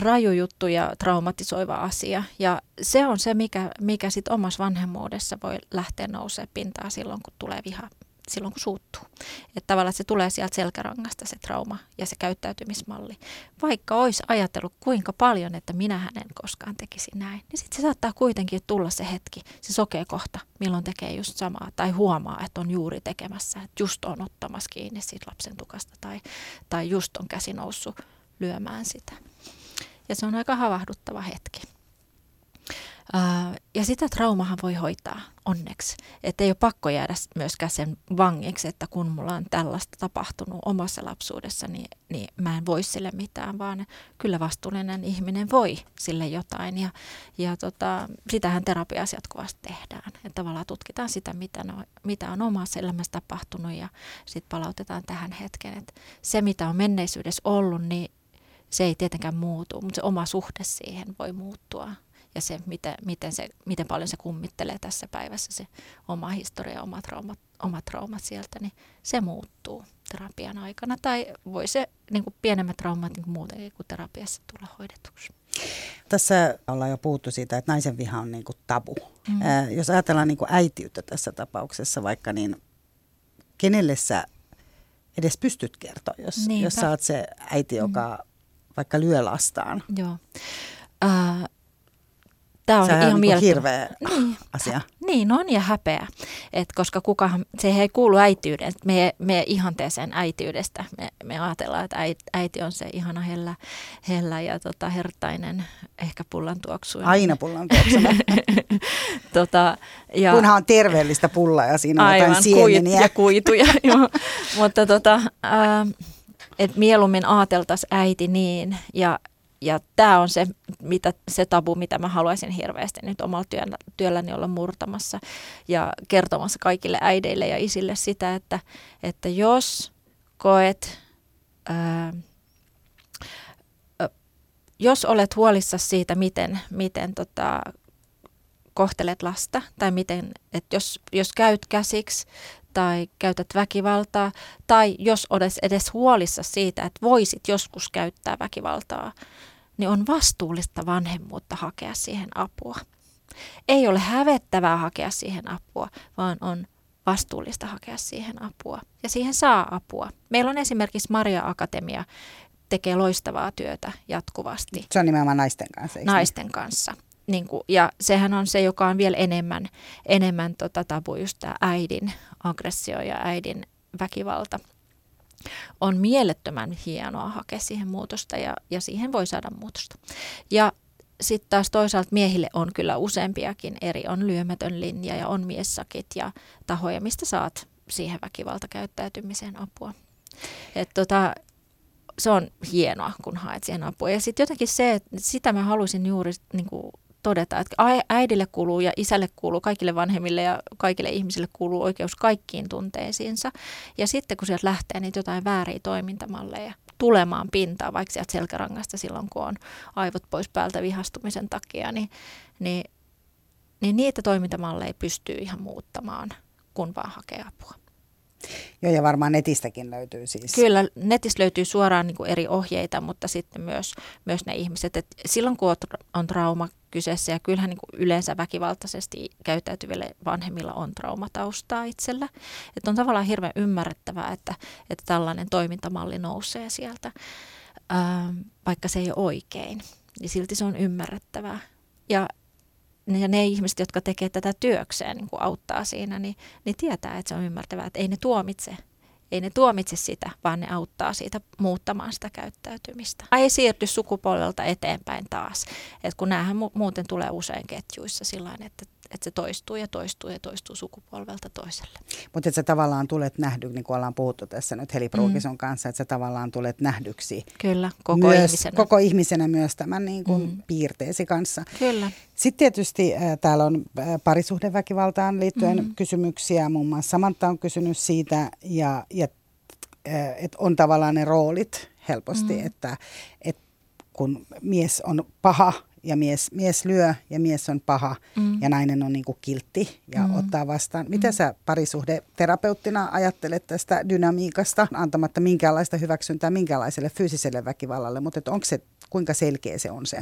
Raju juttu ja traumatisoiva asia ja se on se, mikä, mikä sitten omassa vanhemmuudessa voi lähteä nousee pintaan silloin, kun tulee viha silloin, kun suuttuu. Että tavallaan se tulee sieltä selkärangasta se trauma ja se käyttäytymismalli. Vaikka olisi ajatellut kuinka paljon, että minä hänen koskaan tekisi näin, niin sitten se saattaa kuitenkin tulla se hetki, se sokee kohta, milloin tekee just samaa tai huomaa, että on juuri tekemässä, että just on ottamassa kiinni siitä lapsen tukasta tai, tai just on käsi noussut lyömään sitä. Ja se on aika havahduttava hetki. Ja sitä traumahan voi hoitaa onneksi. Että ei ole pakko jäädä myöskään sen vangiksi, että kun mulla on tällaista tapahtunut omassa lapsuudessa, niin, niin mä en voi sille mitään, vaan kyllä vastuullinen ihminen voi sille jotain. Ja, ja tota, sitähän terapiassa jatkuvasti tehdään. Että tavallaan tutkitaan sitä, mitä, no, mitä on omassa elämässä tapahtunut ja sitten palautetaan tähän hetkeen. Että se, mitä on menneisyydessä ollut, niin se ei tietenkään muutu, mutta se oma suhde siihen voi muuttua ja se miten, miten, se, miten paljon se kummittelee tässä päivässä se oma historia, omat traumat, omat traumat sieltä, niin se muuttuu terapian aikana. Tai voi se niin kuin pienemmät traumat niin kuin muutenkin kuin terapiassa tulla hoidetuksi. Tässä ollaan jo puhuttu siitä, että naisen viha on niin kuin tabu. Mm. Äh, jos ajatellaan niin kuin äitiyttä tässä tapauksessa vaikka, niin kenelle sä edes pystyt kertoa, jos, jos sä oot se äiti, joka mm. vaikka lyö lastaan? Joo. Äh, Tämä on Sehän ihan niin hirveä niin, asia. Niin on ja häpeä, Et koska kukahan, se ei kuulu äityyden, me, me ihanteeseen äitiydestä. Me, me ajatellaan, että äiti on se ihana hellä, hellä ja tota, hertainen, ehkä pullan tuoksuinen. Aina pullan tota, ja, Kunhan on terveellistä pullaa ja siinä on aivan, jotain siemeniä. ja kuituja. jo. Mutta tota, äh, et mieluummin ajateltaisiin äiti niin ja ja tämä on se, mitä, se tabu, mitä mä haluaisin hirveästi nyt omalla työn, työlläni olla murtamassa ja kertomassa kaikille äideille ja isille sitä, että, että jos koet, ää, jos olet huolissa siitä, miten, miten tota, kohtelet lasta tai miten, että jos, jos käyt käsiksi tai käytät väkivaltaa tai jos olet edes huolissa siitä, että voisit joskus käyttää väkivaltaa, niin on vastuullista vanhemmuutta hakea siihen apua. Ei ole hävettävää hakea siihen apua, vaan on vastuullista hakea siihen apua. Ja siihen saa apua. Meillä on esimerkiksi Maria Akatemia, tekee loistavaa työtä jatkuvasti. Se on nimenomaan naisten kanssa. Naisten niin? kanssa. Niin kuin, ja sehän on se, joka on vielä enemmän, enemmän tota tabu, just tämä äidin aggressio ja äidin väkivalta on mielettömän hienoa hakea siihen muutosta ja, ja siihen voi saada muutosta. Ja sitten taas toisaalta miehille on kyllä useampiakin eri, on lyömätön linja ja on miessakit ja tahoja, mistä saat siihen väkivaltakäyttäytymiseen apua. Et tota, se on hienoa, kun haet siihen apua. Ja sitten jotenkin se, että sitä mä halusin juuri niin kuin todeta, että äidille kuuluu ja isälle kuuluu, kaikille vanhemmille ja kaikille ihmisille kuuluu oikeus kaikkiin tunteisiinsa. Ja sitten kun sieltä lähtee niitä jotain vääriä toimintamalleja tulemaan pintaan, vaikka sieltä selkärangasta silloin, kun on aivot pois päältä vihastumisen takia, niin, niin, niin niitä toimintamalleja pystyy ihan muuttamaan, kun vaan hakee apua. Joo, ja varmaan netistäkin löytyy siis. Kyllä, netistä löytyy suoraan niin kuin eri ohjeita, mutta sitten myös, myös ne ihmiset. Et silloin kun on trauma kyseessä, ja kyllähän niin kuin yleensä väkivaltaisesti käyttäytyville vanhemmilla on traumataustaa itsellä. Että on tavallaan hirveän ymmärrettävää, että, että tällainen toimintamalli nousee sieltä, ää, vaikka se ei ole oikein. Niin silti se on ymmärrettävää. Ja ja ne ihmiset, jotka tekevät tätä työkseen, niin auttaa siinä, niin, niin tietää, että se on ymmärtävää, että ei ne tuomitse. Ei ne tuomitse sitä, vaan ne auttaa siitä muuttamaan sitä käyttäytymistä. Ei siirty sukupolvelta eteenpäin taas. Et kun näähän mu- muuten tulee usein ketjuissa sillä että, että se toistuu ja toistuu ja toistuu sukupolvelta toiselle. Mutta että sä tavallaan tulet nähdy, niin kuin ollaan puhuttu tässä nyt Heli Pruukison mm. kanssa, että sä tavallaan tulet nähdyksi. Kyllä, koko myös, ihmisenä. Koko ihmisenä myös tämän niin kuin mm. piirteesi kanssa. Kyllä. Sitten tietysti äh, täällä on äh, parisuhdeväkivaltaan liittyen mm. kysymyksiä. Muun muassa Samantha on kysynyt siitä ja, ja äh, että on tavallaan ne roolit helposti, mm. että, että kun mies on paha ja mies, mies lyö ja mies on paha mm. ja nainen on niin kuin kiltti ja mm. ottaa vastaan. Mitä mm. sä parisuhdeterapeuttina ajattelet tästä dynamiikasta antamatta minkäänlaista hyväksyntää minkäänlaiselle fyysiselle väkivallalle, mutta onko se kuinka selkeä se on se?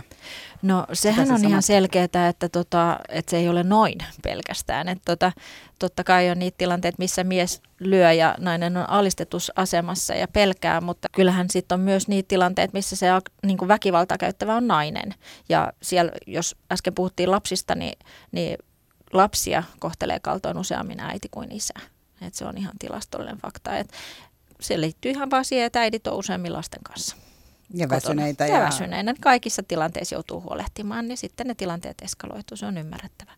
No sehän se on samat... ihan selkeää, että, tota, että se ei ole noin pelkästään. Että tota, totta kai on niitä tilanteita, missä mies lyö ja nainen on alistetusasemassa ja pelkää, mutta kyllähän sitten on myös niitä tilanteita, missä se niin kuin väkivaltaa käyttävä on nainen. Ja siellä, jos äsken puhuttiin lapsista, niin, niin lapsia kohtelee kaltoin useammin äiti kuin isä. Et se on ihan tilastollinen fakta. Et se liittyy ihan vaan siihen, että äidit on useammin lasten kanssa. Ja väsyneitä. Ja, ja väsyneinä. Kaikissa tilanteissa joutuu huolehtimaan, niin sitten ne tilanteet eskaloituu, se on ymmärrettävä.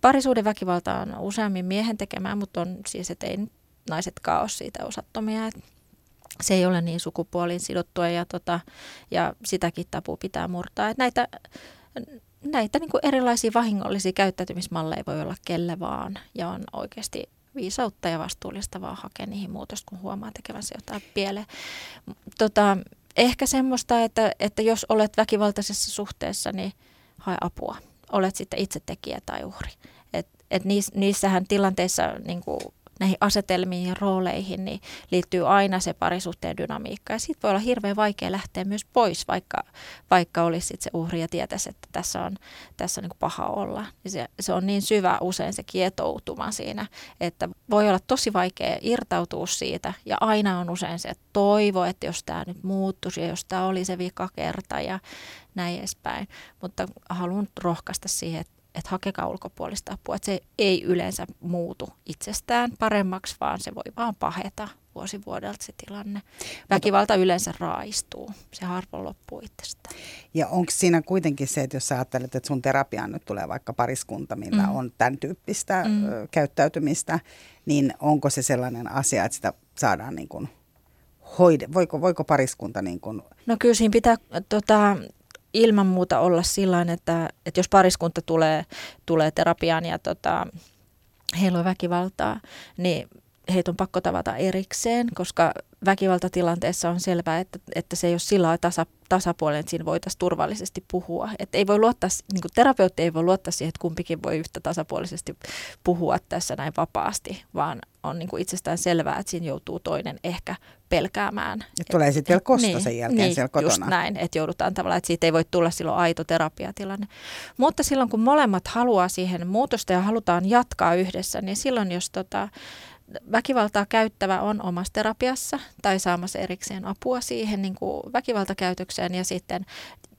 parisuuden väkivalta on useammin miehen tekemää, mutta on siis, että ei naisetkaan ole siitä osattomia. Se ei ole niin sukupuoliin sidottua ja, tota, ja sitäkin tapu pitää murtaa. Et näitä näitä niin kuin erilaisia vahingollisia käyttäytymismalleja voi olla kelle vaan ja on oikeasti viisautta ja vastuullista vaan hakea niihin muutosta, kun huomaa tekevänsä jotain pieleen. Tota, ehkä semmoista, että, että jos olet väkivaltaisessa suhteessa, niin hae apua. Olet sitten itse tekijä tai uhri. Et, et niiss, niissähän tilanteissa niin kuin näihin asetelmiin ja rooleihin niin liittyy aina se parisuhteen dynamiikka. Ja siitä voi olla hirveän vaikea lähteä myös pois, vaikka, vaikka olisi se uhri ja tietäisi, että tässä on, tässä on niin paha olla. Ja se, se on niin syvä usein se kietoutuma siinä, että voi olla tosi vaikea irtautua siitä. Ja aina on usein se toivo, että jos tämä nyt muuttuisi ja jos tämä oli se vika kerta ja näin edespäin. Mutta haluan rohkaista siihen, että että hakekaa ulkopuolista apua. Että se ei yleensä muutu itsestään paremmaksi, vaan se voi vaan paheta vuosi vuodelta se tilanne. Väkivalta yleensä raistuu. Se harvoin loppuu itsestään. Ja onko siinä kuitenkin se, että jos sä ajattelet, että sun terapiaan nyt tulee vaikka pariskunta, millä mm. on tämän tyyppistä mm. käyttäytymistä, niin onko se sellainen asia, että sitä saadaan niin kuin hoide, voiko, voiko pariskunta niin kuin... No kyllä siinä pitää tota, ilman muuta olla sillä että, että jos pariskunta tulee, tulee terapiaan ja tota, heillä on väkivaltaa, niin heitä on pakko tavata erikseen, koska väkivaltatilanteessa on selvää, että, että se ei ole sillä tasa, tasapuolinen, että siinä voitaisiin turvallisesti puhua. Että ei voi luottaa, niin kuin terapeutti ei voi luottaa siihen, että kumpikin voi yhtä tasapuolisesti puhua tässä näin vapaasti, vaan on niin kuin itsestään selvää, että siinä joutuu toinen ehkä pelkäämään. Ja tulee sitten vielä kosto niin, sen jälkeen niin, siellä kotona. just näin, että joudutaan tavallaan, että siitä ei voi tulla silloin aito terapiatilanne. Mutta silloin kun molemmat haluaa siihen muutosta ja halutaan jatkaa yhdessä, niin silloin jos tota, väkivaltaa käyttävä on omassa terapiassa tai saamassa erikseen apua siihen niin kuin väkivaltakäytökseen ja sitten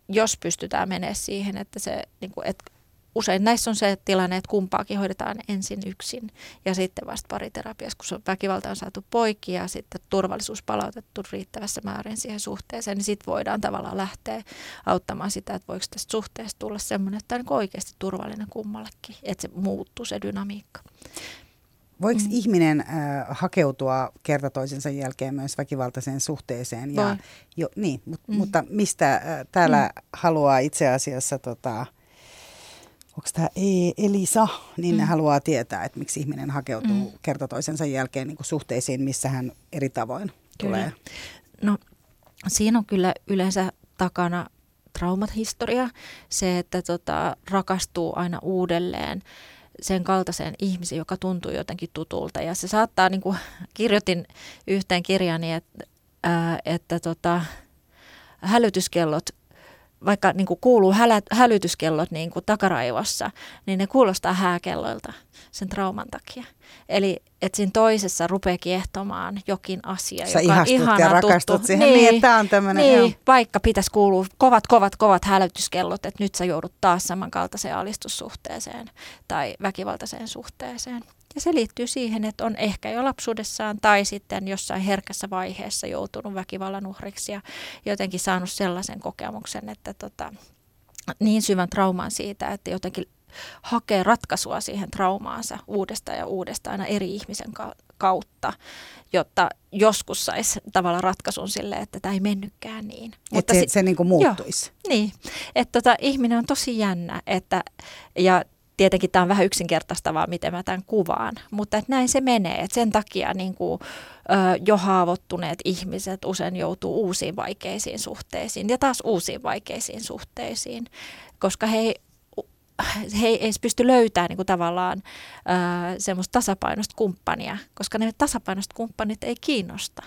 jos pystytään menemään siihen, että se, niin kuin, että usein näissä on se tilanne, että kumpaakin hoidetaan ensin yksin ja sitten vasta pariterapiassa, kun väkivalta on saatu poikki ja sitten turvallisuus palautettu riittävässä määrin siihen suhteeseen, niin sitten voidaan tavallaan lähteä auttamaan sitä, että voiko tästä suhteesta tulla semmoinen, että on niin oikeasti turvallinen kummallekin, että se muuttuu se dynamiikka. Voiko mm. ihminen äh, hakeutua kerta toisensa jälkeen myös väkivaltaiseen suhteeseen? Ja, jo, niin, mut, mm. Mutta mistä äh, täällä mm. haluaa itse asiassa, tota, onko tämä e- Elisa, niin mm. haluaa tietää, että miksi ihminen hakeutuu mm. kerta toisensa jälkeen niin kuin suhteisiin, missä hän eri tavoin kyllä. tulee. No siinä on kyllä yleensä takana traumahistoria, se, että tota, rakastuu aina uudelleen sen kaltaiseen ihmiseen, joka tuntuu jotenkin tutulta. Ja se saattaa, niin kuin kirjoitin yhteen kirjani, että, ää, että tota, hälytyskellot vaikka niin kuin kuuluu hälä, hälytyskellot niin kuin takaraivossa, niin ne kuulostaa hääkelloilta sen trauman takia. Eli että siinä toisessa rupeaa kiehtomaan jokin asia, Sä joka on ihana ja rakastut tuttu. siihen niin, niin että on tämmöinen. Niin, vaikka pitäisi kuulua kovat, kovat, kovat hälytyskellot, että nyt sä joudut taas samankaltaiseen alistussuhteeseen tai väkivaltaiseen suhteeseen. Ja se liittyy siihen, että on ehkä jo lapsuudessaan tai sitten jossain herkässä vaiheessa joutunut väkivallan uhriksi ja jotenkin saanut sellaisen kokemuksen, että tota, niin syvän trauman siitä, että jotenkin hakee ratkaisua siihen traumaansa uudestaan ja uudestaan aina eri ihmisen kautta, jotta joskus saisi tavallaan ratkaisun sille, että tämä ei mennytkään niin. Että se, se niin kuin muuttuisi. Joo, niin, että tota, ihminen on tosi jännä, että, ja tietenkin tämä on vähän yksinkertaistavaa, miten mä tämän kuvaan, mutta että näin se menee. Että sen takia niin kuin, ö, jo haavoittuneet ihmiset usein joutuu uusiin vaikeisiin suhteisiin ja taas uusiin vaikeisiin suhteisiin, koska he he ei edes pysty löytämään niin kuin tavallaan ää, semmoista tasapainoista kumppania, koska ne tasapainoista kumppanit ei kiinnosta.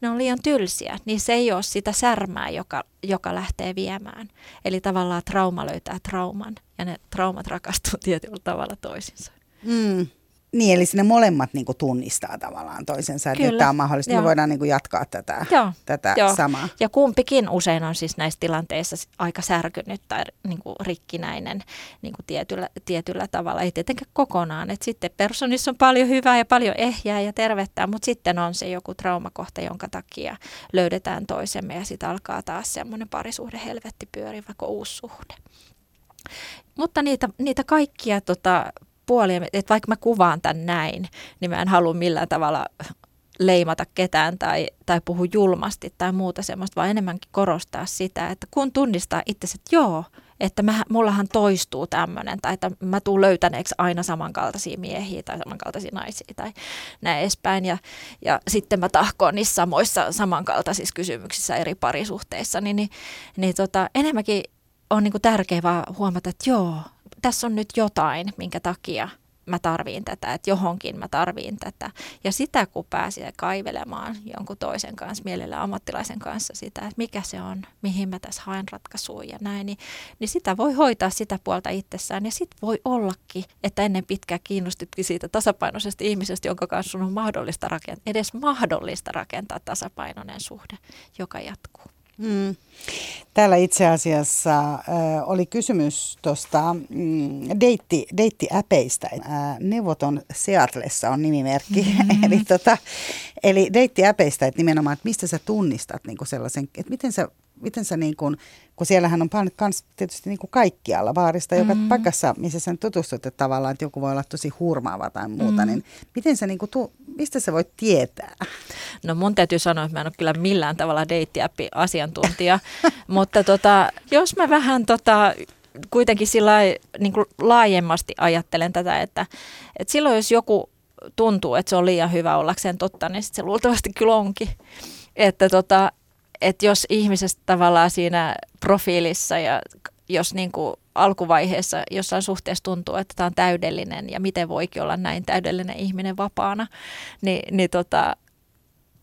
Ne on liian tylsiä, niin se ei ole sitä särmää, joka, joka lähtee viemään. Eli tavallaan trauma löytää trauman ja ne traumat rakastuu tietyllä tavalla toisinsa. Mm. Niin, eli sinne molemmat niin kuin tunnistaa tavallaan toisensa, että Kyllä. tämä on mahdollista. Joo. Me voidaan niin kuin jatkaa tätä, Joo. tätä Joo. samaa. Ja kumpikin usein on siis näissä tilanteissa aika särkynyt tai niin kuin rikkinäinen niin kuin tietyllä, tietyllä tavalla. Ei tietenkään kokonaan. Et sitten personissa on paljon hyvää ja paljon ehjää ja tervettä, mutta sitten on se joku traumakohta, jonka takia löydetään toisemme ja sitten alkaa taas semmoinen parisuhde helvetti pyöri, vaikka uusi suhde. Mutta niitä, niitä kaikkia tota, puolia, että vaikka mä kuvaan tämän näin, niin mä en halua millään tavalla leimata ketään tai, tai puhu julmasti tai muuta semmoista, vaan enemmänkin korostaa sitä, että kun tunnistaa itse, että joo, että mä, mullahan toistuu tämmöinen, tai että mä tuun löytäneeksi aina samankaltaisia miehiä tai samankaltaisia naisia tai näin edespäin. Ja, ja sitten mä tahkoon niissä samoissa samankaltaisissa kysymyksissä eri parisuhteissa, niin, niin, niin tota, enemmänkin on niinku tärkeää vaan huomata, että joo, tässä on nyt jotain, minkä takia mä tarviin tätä, että johonkin mä tarviin tätä. Ja sitä, kun pääsee kaivelemaan jonkun toisen kanssa, mielellä ammattilaisen kanssa sitä, että mikä se on, mihin mä tässä haen ratkaisua ja näin, niin, niin sitä voi hoitaa sitä puolta itsessään. Ja sitten voi ollakin, että ennen pitkää kiinnostutkin siitä tasapainoisesta ihmisestä, jonka kanssa on mahdollista rakentaa, edes mahdollista rakentaa tasapainoinen suhde, joka jatkuu. Mm. Täällä itse asiassa äh, oli kysymys tuosta mm, deitti, deittiäpeistä. Äh, Neuvoton Seatlessa on nimimerkki. Mm-hmm. eli, tota, eli deittiäpeistä, että nimenomaan, että mistä sä tunnistat niin sellaisen, että miten sä miten sä niin kuin, kun siellähän on kans tietysti niin kaikkialla vaarista, joka mm. paikassa, missä sä tutustut, että tavallaan, että joku voi olla tosi hurmaava tai muuta, mm. niin miten sä niin tu, mistä sä voit tietää? No mun täytyy sanoa, että mä en ole kyllä millään tavalla deittiäppi-asiantuntija, mutta tota, jos mä vähän tota, kuitenkin sillä niin kuin laajemmasti ajattelen tätä, että, että silloin jos joku tuntuu, että se on liian hyvä ollakseen totta, niin sit se luultavasti kyllä onkin. Että tota, että jos ihmisestä tavallaan siinä profiilissa ja jos niin kuin alkuvaiheessa jossain suhteessa tuntuu, että tämä on täydellinen ja miten voikin olla näin täydellinen ihminen vapaana, niin, niin tota,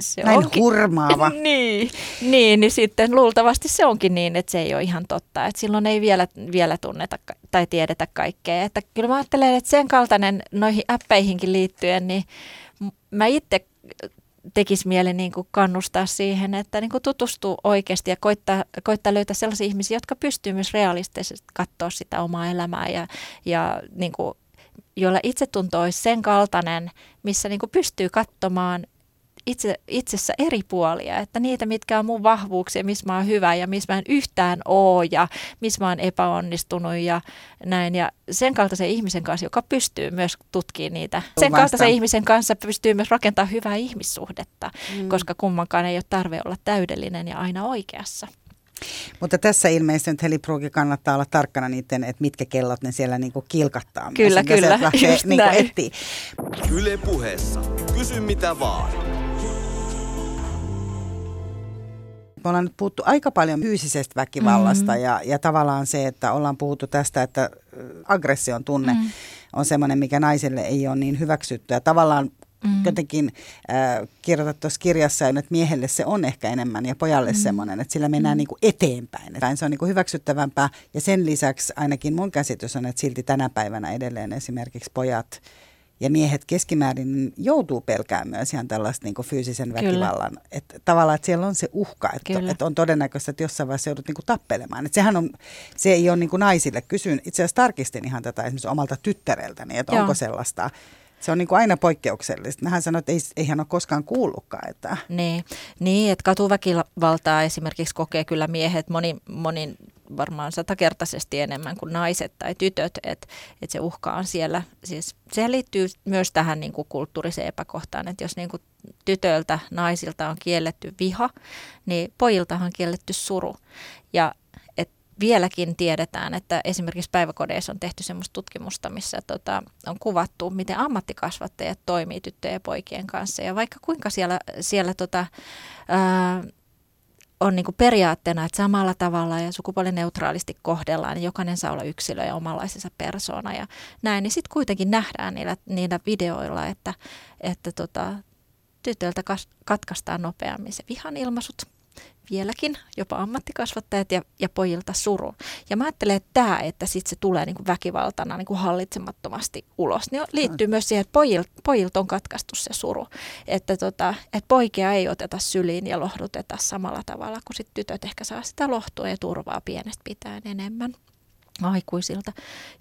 se Näin onkin, hurmaava. niin, niin, niin sitten luultavasti se onkin niin, että se ei ole ihan totta. Että silloin ei vielä, vielä tunneta tai tiedetä kaikkea. Että kyllä mä ajattelen, että sen kaltainen noihin appeihinkin liittyen, niin mä itse tekisi mieli niin kuin kannustaa siihen, että niin kuin tutustuu oikeasti ja koittaa, koittaa löytää sellaisia ihmisiä, jotka pystyy myös realistisesti katsoa sitä omaa elämää ja, ja niin kuin, joilla itsetunto olisi sen kaltainen, missä niin kuin pystyy katsomaan itse, itsessä eri puolia, että niitä, mitkä on mun vahvuuksia, missä mä oon hyvä ja missä mä en yhtään oo ja missä mä oon epäonnistunut ja näin. Ja sen kaltaisen ihmisen kanssa, joka pystyy myös tutkimaan niitä. Sen kaltaisen ihmisen kanssa pystyy myös rakentamaan hyvää ihmissuhdetta, mm. koska kummankaan ei ole tarve olla täydellinen ja aina oikeassa. Mutta tässä ilmeisesti nyt Helipruukin kannattaa olla tarkkana niiden, että mitkä kellot ne siellä niinku kilkattaa. Kyllä, myös, kyllä. Lähtee, niinku Yle puheessa. Kysy mitä vaan. Me ollaan nyt puhuttu aika paljon fyysisestä väkivallasta mm-hmm. ja, ja tavallaan se, että ollaan puhuttu tästä, että aggression tunne mm-hmm. on semmoinen, mikä naiselle ei ole niin hyväksytty. Ja tavallaan mm. jotenkin äh, kirjoitat tuossa kirjassa, että miehelle se on ehkä enemmän ja pojalle mm. semmoinen, että sillä mennään mm. niin kuin eteenpäin. Että se on niin kuin hyväksyttävämpää ja sen lisäksi ainakin mun käsitys on, että silti tänä päivänä edelleen esimerkiksi pojat ja miehet keskimäärin joutuu pelkäämään myös ihan tällaista niin fyysisen väkivallan. Että tavallaan, että siellä on se uhka, että, että on todennäköistä, että jossain vaiheessa joudut niin tappelemaan. Että sehän on, se ei ole niin naisille. Kysyn, itse asiassa tarkistin ihan tätä esimerkiksi omalta tyttäreltäni, että Joo. onko sellaista Se on niin kuin aina poikkeuksellista. Hän sanoi, että ei, ei hän ole koskaan kuullutkaan. Että. Niin, niin että katuväkivaltaa esimerkiksi kokee kyllä miehet moni, monin varmaan satakertaisesti enemmän kuin naiset tai tytöt, että et se uhka on siellä. Siis se liittyy myös tähän niin kuin kulttuuriseen epäkohtaan, että jos niin kuin tytöiltä, naisilta on kielletty viha, niin pojiltahan on kielletty suru. Ja vieläkin tiedetään, että esimerkiksi päiväkodeissa on tehty semmoista tutkimusta, missä tota, on kuvattu, miten ammattikasvattajat toimii tyttöjen ja poikien kanssa. Ja vaikka kuinka siellä, siellä tota, ää, on niin kuin periaatteena, että samalla tavalla ja sukupuolineutraalisti kohdellaan, niin jokainen saa olla yksilö ja omanlaisensa persona ja näin, niin sitten kuitenkin nähdään niillä, niillä videoilla, että, että tota, tytöiltä katkaistaan nopeammin se vihan ilmaisut vieläkin, jopa ammattikasvattajat ja, ja pojilta suru. Ja mä ajattelen, että tämä, että sitten se tulee niin kuin väkivaltana niin kuin hallitsemattomasti ulos, niin liittyy myös siihen, että pojilta, pojilta on katkaistu se suru. Että, tota, että poikia ei oteta syliin ja lohduteta samalla tavalla, kun sit tytöt ehkä saa sitä lohtua ja turvaa pienestä pitäen enemmän aikuisilta.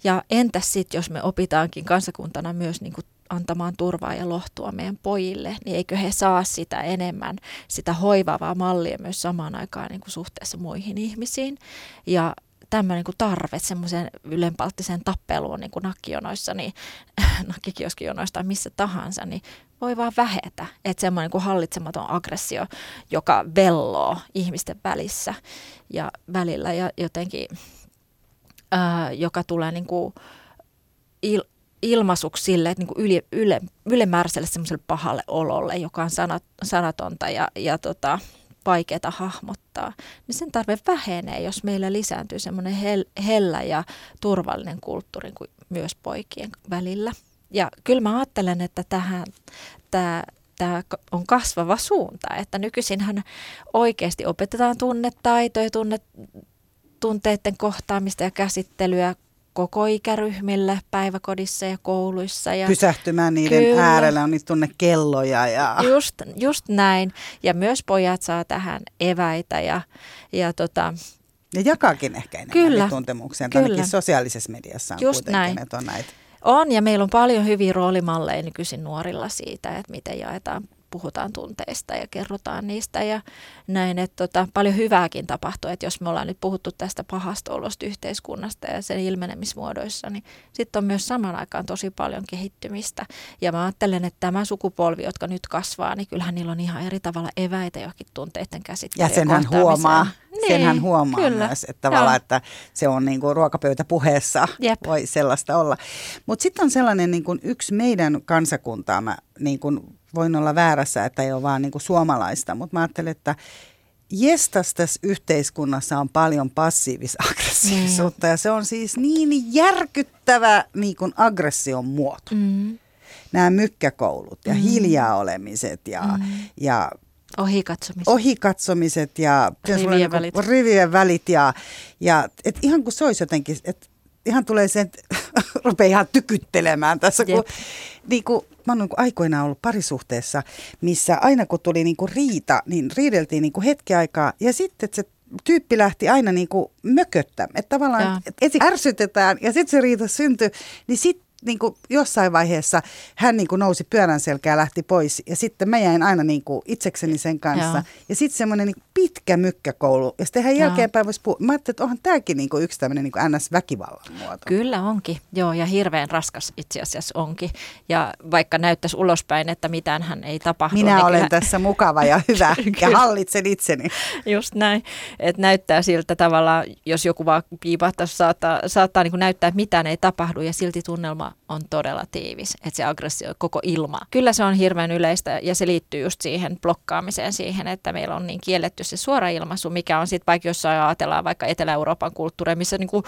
Ja entäs sitten, jos me opitaankin kansakuntana myös niin kuin antamaan turvaa ja lohtua meidän pojille, niin eikö he saa sitä enemmän, sitä hoivaavaa mallia myös samaan aikaan niin kuin suhteessa muihin ihmisiin. Ja tämmöinen niin tarve semmoiseen ylenpalttiseen tappeluun niin kuin nakkijonoissa, niin, nakkikioskijonoissa tai missä tahansa, niin voi vaan vähetä. Että semmoinen niin hallitsematon aggressio, joka velloo ihmisten välissä ja välillä ja jotenkin, ää, joka tulee niin kuin il, ilmaisuksi sille, että niin kuin yli, yle, ylimääräiselle semmoiselle pahalle ololle, joka on sanat, sanatonta ja, ja tota, vaikeaa hahmottaa, niin sen tarve vähenee, jos meillä lisääntyy semmoinen hel, hellä ja turvallinen kulttuuri kuin myös poikien välillä. Ja kyllä mä ajattelen, että tähän, tämä tämä on kasvava suunta, että nykyisinhän oikeasti opetetaan tunnetaitoja, tunne, tunteiden kohtaamista ja käsittelyä koko ikäryhmille päiväkodissa ja kouluissa. Ja Pysähtymään niiden kyllä, äärellä on niitä tunne kelloja. Ja... Just, just näin. Ja myös pojat saa tähän eväitä ja, ja tota, ja jakaakin ehkä enemmän kyllä, tuntemuksia. Kyllä. sosiaalisessa mediassa on Just näin. että on näitä. On, ja meillä on paljon hyviä roolimalleja nykyisin nuorilla siitä, että miten jaetaan puhutaan tunteista ja kerrotaan niistä ja näin, että tota, paljon hyvääkin tapahtuu, että jos me ollaan nyt puhuttu tästä pahasta olosta yhteiskunnasta ja sen ilmenemismuodoissa, niin sitten on myös saman aikaan tosi paljon kehittymistä. Ja mä ajattelen, että tämä sukupolvi, jotka nyt kasvaa, niin kyllähän niillä on ihan eri tavalla eväitä johonkin tunteiden käsittelyyn. Ja senhän huomaa, niin, senhän huomaa kyllä. myös, että tavallaan, että se on niin kuin ruokapöytäpuheessa, Jep. voi sellaista olla. Mutta sitten on sellainen niin kuin yksi meidän kansakuntaa, mä niin kuin voin olla väärässä, että ei ole vaan niin kuin suomalaista, mutta mä ajattelen, että jestas tässä yhteiskunnassa on paljon passiivis-aggressiivisuutta ja se on siis niin järkyttävä niin kuin aggression muoto. Mm. Nämä mykkäkoulut ja mm. hiljaa olemiset ja, mm. ja Ohikatsomiset. Ohikatsomiset ja rivien niin välit. Rivien välit ja, ja et ihan kuin se olisi jotenkin, että ihan tulee se, että rupeaa ihan tykyttelemään tässä, kun, niin kuin, mä oon niin aikoinaan ollut parisuhteessa, missä aina kun tuli niin kuin riita, niin riideltiin niin kuin hetki aikaa. Ja sitten se tyyppi lähti aina niin kuin mököttä. Että tavallaan et ensin ärsytetään ja sitten se riita syntyi, niin sitten niin kuin jossain vaiheessa hän niin kuin nousi pyörän selkää ja lähti pois. Ja sitten mä jäin aina niin kuin itsekseni sen kanssa. Joo. Ja sitten semmoinen niin pitkä mykkäkoulu. Ja sitten hän jälkeenpäin voisi puhua. Mä ajattelin, että onhan tämäkin niin kuin yksi tämmöinen niin NS-väkivallan muoto. Kyllä onkin. Joo, ja hirveän raskas itse asiassa onkin. Ja vaikka näyttäisi ulospäin, että mitään hän ei tapahdu. Minä niin olen kyllä... tässä mukava ja hyvä ja hallitsen itseni. Just näin. Että näyttää siltä tavalla, jos joku vaan piipahtaisi, saattaa, saattaa niin kuin näyttää, että mitään ei tapahdu ja silti tunnelma on todella tiivis, että se aggressio, koko ilma. Kyllä se on hirveän yleistä ja se liittyy just siihen blokkaamiseen, siihen, että meillä on niin kielletty se suora ilmaisu, mikä on sitten vaikka jossain ajatellaan vaikka Etelä-Euroopan kulttuuria, missä niin kuin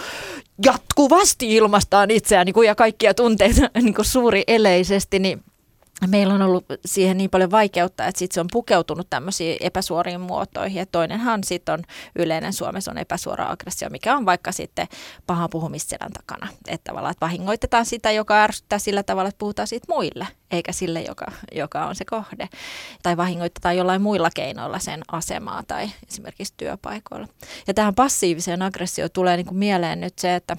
jatkuvasti ilmastaan itseään niin kuin ja kaikkia tunteita niin kuin suuri eleisesti, niin meillä on ollut siihen niin paljon vaikeutta, että sit se on pukeutunut tämmöisiin epäsuoriin muotoihin. Ja toinenhan sitten on yleinen Suomessa on epäsuora aggressio, mikä on vaikka sitten pahan puhumista takana. Että tavallaan että vahingoitetaan sitä, joka ärsyttää sillä tavalla, että puhutaan siitä muille, eikä sille, joka, joka on se kohde. Tai vahingoitetaan jollain muilla keinoilla sen asemaa tai esimerkiksi työpaikoilla. Ja tähän passiiviseen aggressioon tulee niin kuin mieleen nyt se, että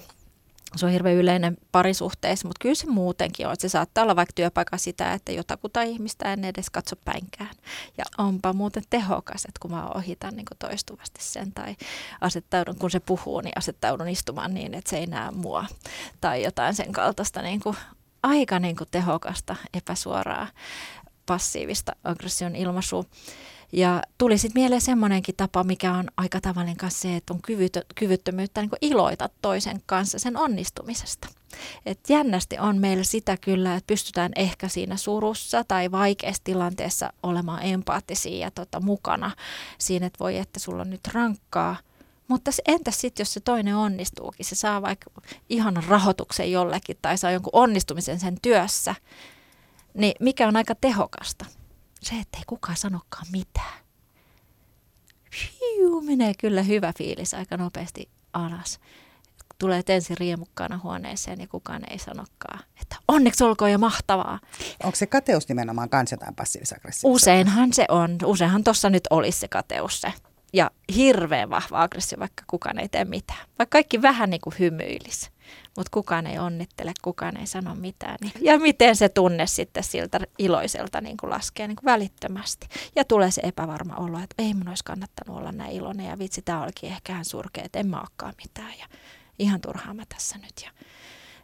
se on hirveän yleinen parisuhteessa, mutta kyllä se muutenkin on. Se saattaa olla vaikka työpaikka sitä, että jotakuta ihmistä en edes katso päinkään. Ja onpa muuten tehokas, että kun mä ohitan niin kuin toistuvasti sen tai asettaudun, kun se puhuu, niin asettaudun istumaan niin, että se ei näe mua. Tai jotain sen kaltaista niin kuin, aika niin kuin tehokasta, epäsuoraa, passiivista aggression ilmaisua. Ja tuli sitten mieleen semmoinenkin tapa, mikä on aika tavallinen kanssa se, että on kyvytö, kyvyttömyyttä niin iloita toisen kanssa sen onnistumisesta. Et jännästi on meillä sitä kyllä, että pystytään ehkä siinä surussa tai vaikeassa tilanteessa olemaan empaattisia ja tota, mukana siinä, että voi, että sulla on nyt rankkaa. Mutta entäs sitten, jos se toinen onnistuukin, se saa vaikka ihan rahoituksen jollekin tai saa jonkun onnistumisen sen työssä, niin mikä on aika tehokasta se, että ei kukaan sanokaan mitään. Hiu, menee kyllä hyvä fiilis aika nopeasti alas. Tulee ensin riemukkaana huoneeseen ja kukaan ei sanokaan, että onneksi olkoon ja mahtavaa. Onko se kateus nimenomaan kans jotain passiivis Useinhan se on. Useinhan tuossa nyt olisi se kateus se. Ja hirveän vahva aggressio, vaikka kukaan ei tee mitään. Vaikka kaikki vähän niin kuin hymyilisi mutta kukaan ei onnittele, kukaan ei sano mitään. Niin. Ja miten se tunne sitten siltä iloiselta niin kuin laskee niin kuin välittömästi. Ja tulee se epävarma olo, että ei mun olisi kannattanut olla näin iloinen ja vitsi, tämä olikin ehkä surkea, että en mä olekaan mitään ja ihan turhaa mä tässä nyt. Ja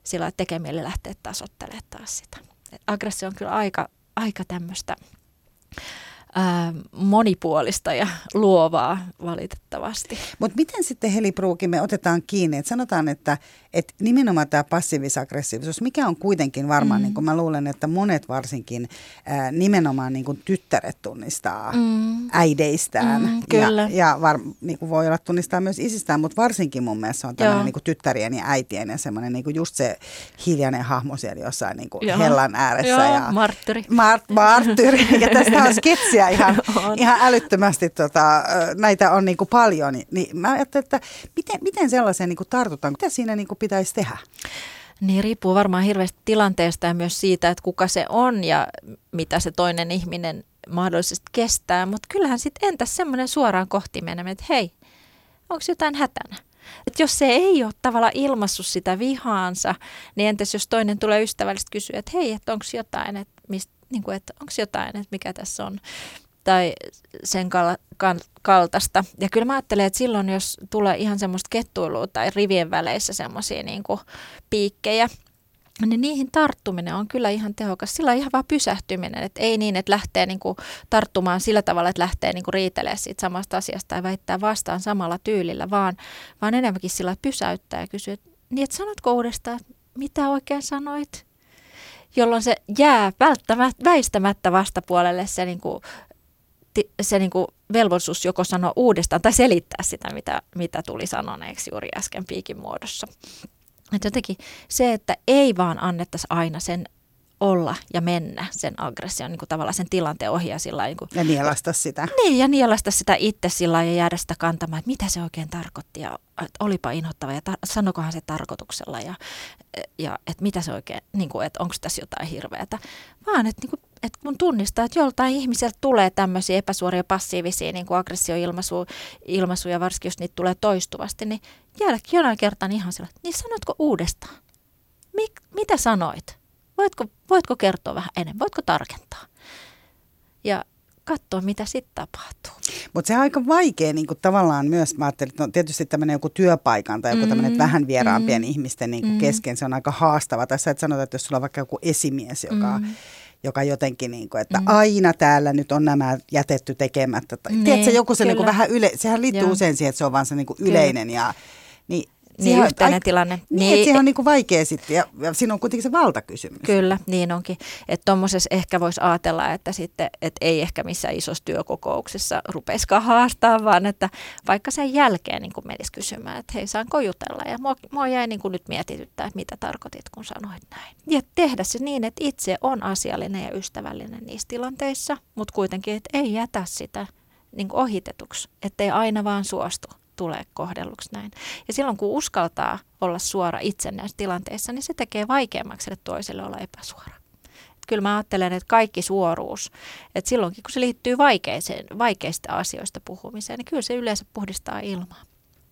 sillä tekee mieli lähteä tasoittelemaan taas sitä. Aggressio on kyllä aika, aika tämmöistä ää, monipuolista ja luovaa valitettavasti. Mutta miten sitten Heli Pruuki me otetaan kiinni, että sanotaan, että, että nimenomaan tämä passiivis-aggressiivisuus, mikä on kuitenkin varmaan, mm. niin kuin mä luulen, että monet varsinkin ää, nimenomaan niin kuin tyttäret tunnistaa mm. äideistään. Mm, kyllä. Ja, ja var, niin kuin voi olla tunnistaa myös isistään, mutta varsinkin mun mielestä se on tämmöinen niin kuin tyttärien ja äitien ja semmoinen niin kuin just se hiljainen hahmo siellä jossain niin kuin hellan ääressä. Joo, ja, marttyri. Mart, marttyri. ja tästä on sketsiä ihan, ihan älyttömästi, tota, näitä on niin kuin paljon. Niin, niin mä ajattelin, että miten, miten sellaiseen niin kuin tartutaan, mitä siinä niin kuin pitäisi tehdä? Niin riippuu varmaan hirveästi tilanteesta ja myös siitä, että kuka se on ja mitä se toinen ihminen mahdollisesti kestää. Mutta kyllähän sitten entäs semmoinen suoraan kohti menemään, että hei, onko jotain hätänä? Et jos se ei ole tavallaan ilmassut sitä vihaansa, niin entäs jos toinen tulee ystävällisesti kysyä, että hei, että onko jotain, että, mist, niin kuin, että onko jotain, että mikä tässä on tai sen kal- kal- kaltaista. Ja kyllä mä ajattelen, että silloin jos tulee ihan semmoista kettuilua tai rivien väleissä semmoisia niin piikkejä, niin niihin tarttuminen on kyllä ihan tehokas. Sillä on ihan vaan pysähtyminen, että ei niin, että lähtee niin kuin tarttumaan sillä tavalla, että lähtee niin kuin riitelemään siitä samasta asiasta tai väittää vastaan samalla tyylillä, vaan, vaan enemmänkin sillä, pysäyttää ja kysyy, että, niin että sanotko uudestaan, mitä oikein sanoit? Jolloin se jää välttämättä, väistämättä vastapuolelle se niin kuin se niin kuin velvollisuus joko sanoa uudestaan tai selittää sitä, mitä, mitä tuli sanoneeksi juuri äsken piikin muodossa. Et jotenkin se, että ei vaan annettaisi aina sen olla ja mennä sen aggression niin kuin tavallaan sen tilanteen ohi. Ja, sillä niin kuin, ja nielasta sitä. Niin, ja nielasta sitä itse sillä ja jäädä sitä kantamaan, että mitä se oikein tarkoitti ja että olipa inhottava ja tar- sanokohan se tarkoituksella ja, ja että mitä se oikein, niin kuin, että onko tässä jotain hirveätä. Vaan, että, niin kuin, että kun tunnistaa, että joltain ihmiseltä tulee tämmöisiä epäsuoria passiivisia niin kuin aggressioilmaisuja, varsinkin jos niitä tulee toistuvasti, niin jälkeen jonain kertaan ihan sillä, niin sanotko uudestaan? Mik, mitä sanoit? Voitko, voitko kertoa vähän enemmän? Voitko tarkentaa? Ja katsoa, mitä sitten tapahtuu. Mutta se on aika vaikea niin kuin tavallaan myös, mä ajattelin, että no, tietysti tämmöinen joku työpaikan tai joku tämmöinen mm, vähän vieraampien mm, ihmisten niin kuin mm. kesken, se on aika haastava. Tässä et sanota, että jos sulla on vaikka joku esimies, joka mm joka jotenkin, niin kuin, että mm. aina täällä nyt on nämä jätetty tekemättä. niin, tiedätkö, joku se niin kuin vähän yle, sehän liittyy Joo. usein siihen, että se on vaan se niin kuin yleinen ja niin niin, yhteinen aik- tilanne. Niin, niin että se on niin kuin vaikea sitten ja, ja siinä on kuitenkin se valtakysymys. Kyllä, niin onkin. Että tuommoisessa ehkä voisi ajatella, että sitten, että ei ehkä missään isossa työkokouksessa rupeiskaan haastaa, vaan että vaikka sen jälkeen niin kuin menisi kysymään, että hei, saanko jutella? Ja mua, mua jäi niin kuin nyt mietityttää, että mitä tarkoitit, kun sanoit näin. Ja tehdä se niin, että itse on asiallinen ja ystävällinen niissä tilanteissa, mutta kuitenkin, että ei jätä sitä niin kuin ohitetuksi, ettei aina vaan suostu tulee kohdelluksi näin. Ja silloin kun uskaltaa olla suora itse näissä tilanteissa, niin se tekee vaikeammaksi että toiselle olla epäsuora. Et kyllä mä ajattelen, että kaikki suoruus, että silloinkin kun se liittyy vaikeiseen, vaikeista asioista puhumiseen, niin kyllä se yleensä puhdistaa ilmaa.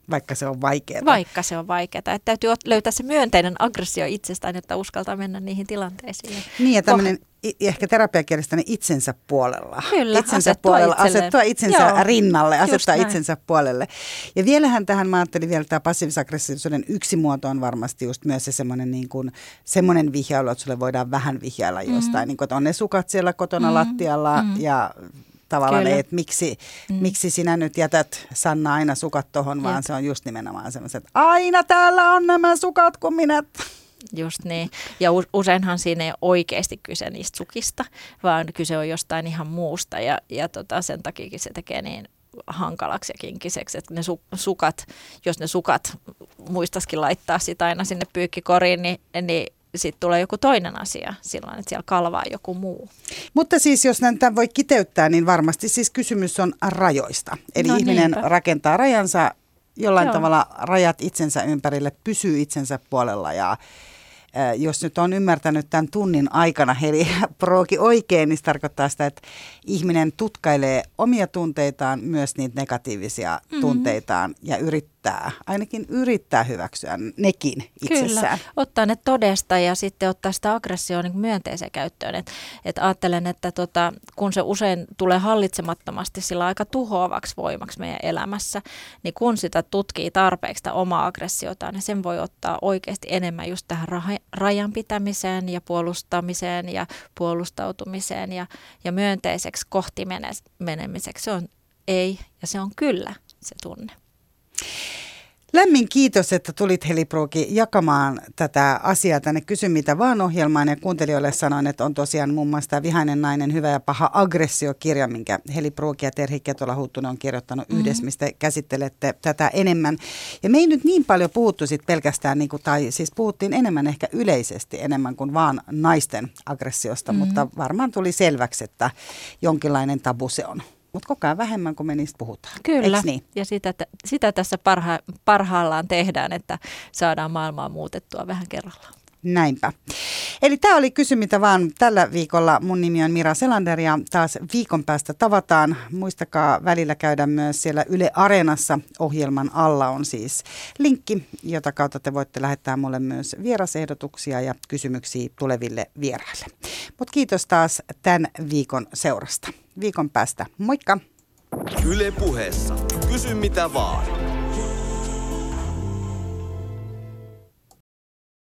vaikka se on vaikeaa. Vaikka se on vaikeaa. Että täytyy löytää se myönteinen aggressio itsestään, että uskaltaa mennä niihin tilanteisiin. Niin ja tämmöinen ehkä terapiakielestä niin itsensä puolella. Kyllä, itsensä asettua puolella, itselleen. asettua itsensä Joo, rinnalle, asettaa näin. itsensä puolelle. Ja vielähän tähän mä ajattelin vielä tämä passiivis-aggressiivisuuden yksi muoto on varmasti just myös se semmoinen, niin kuin, semmoinen vihjailu, että sulle voidaan vähän vihjailla Mm-hmm. jostain, niin kuin, että on ne sukat siellä kotona Mm, lattialla mm. ja tavallaan Kyllä. ei, että miksi, Mm. miksi sinä nyt jätät Sanna aina sukat tohon, vaan Jep. se on just nimenomaan semmoiset, että aina täällä on nämä sukat, kun minä... Just niin. Ja useinhan siinä ei ole oikeasti kyse niistä sukista, vaan kyse on jostain ihan muusta. Ja, ja tota, sen takia se tekee niin hankalaksi ja kinkiseksi, että ne su- sukat, jos ne sukat muistaskin laittaa sitä aina sinne pyykkikoriin, niin, niin sitten tulee joku toinen asia silloin, että siellä kalvaa joku muu. Mutta siis jos näitä voi kiteyttää, niin varmasti siis kysymys on rajoista. Eli No ihminen niinpä. rakentaa rajansa, jollain Joo. tavalla rajat itsensä ympärille, pysyy itsensä puolella ja jos nyt on ymmärtänyt tämän tunnin aikana Heli Prooki oikein, niin se tarkoittaa sitä, että ihminen tutkailee omia tunteitaan, myös niitä negatiivisia Mhm. mm-hmm. tunteitaan ja yrittää, ainakin yrittää hyväksyä nekin itsessään. Kyllä, ottaa ne todesta ja sitten ottaa sitä aggressioon niin myönteiseen käyttöön. Et, et ajattelen, että tota, kun se usein tulee hallitsemattomasti sillä aika tuhoavaksi voimaksi meidän elämässä, niin kun sitä tutkii tarpeeksi sitä omaa aggressiotaan, niin sen voi ottaa oikeasti enemmän just tähän rajan pitämiseen ja puolustamiseen ja puolustautumiseen ja, ja myönteiseksi kohti mene- menemiseksi. Se on ei ja se on kyllä se tunne. Lämmin kiitos, että tulit Heli Prooki jakamaan tätä asiaa tänne Kysy mitä vaan ohjelmaan ja kuuntelijoille sanoin, että on tosiaan muun muassa tämä Vihainen nainen, hyvä ja paha aggressiokirja, minkä Heli Prooki ja Terhi Ketola Huttunen on kirjoittanut mm-hmm. yhdessä, mistä käsittelette tätä enemmän. Ja me ei nyt niin paljon puhuttu sit pelkästään, niin kuin, tai siis puhuttiin enemmän ehkä yleisesti, enemmän kuin vaan naisten aggressiosta, mm-hmm. mutta varmaan tuli selväksi, että jonkinlainen tabu se on. Mutta koko ajan vähemmän, kun me niistä puhutaan. Kyllä, niin? ja sitä, sitä tässä parha, parhaillaan tehdään, että saadaan maailmaa muutettua vähän kerrallaan. Näinpä. Eli tämä oli Kysy mitä vaan tällä viikolla. Mun nimi on Mira Selander ja taas viikon päästä tavataan. Muistakaa välillä käydä myös siellä Yle Areenassa. Ohjelman alla on siis linkki, jota kautta te voitte lähettää mulle myös vierasehdotuksia ja kysymyksiä tuleville vieraille. Mutta kiitos taas tämän viikon seurasta. Viikon päästä. Moikka! Yle puheessa. Kysy mitä vaan.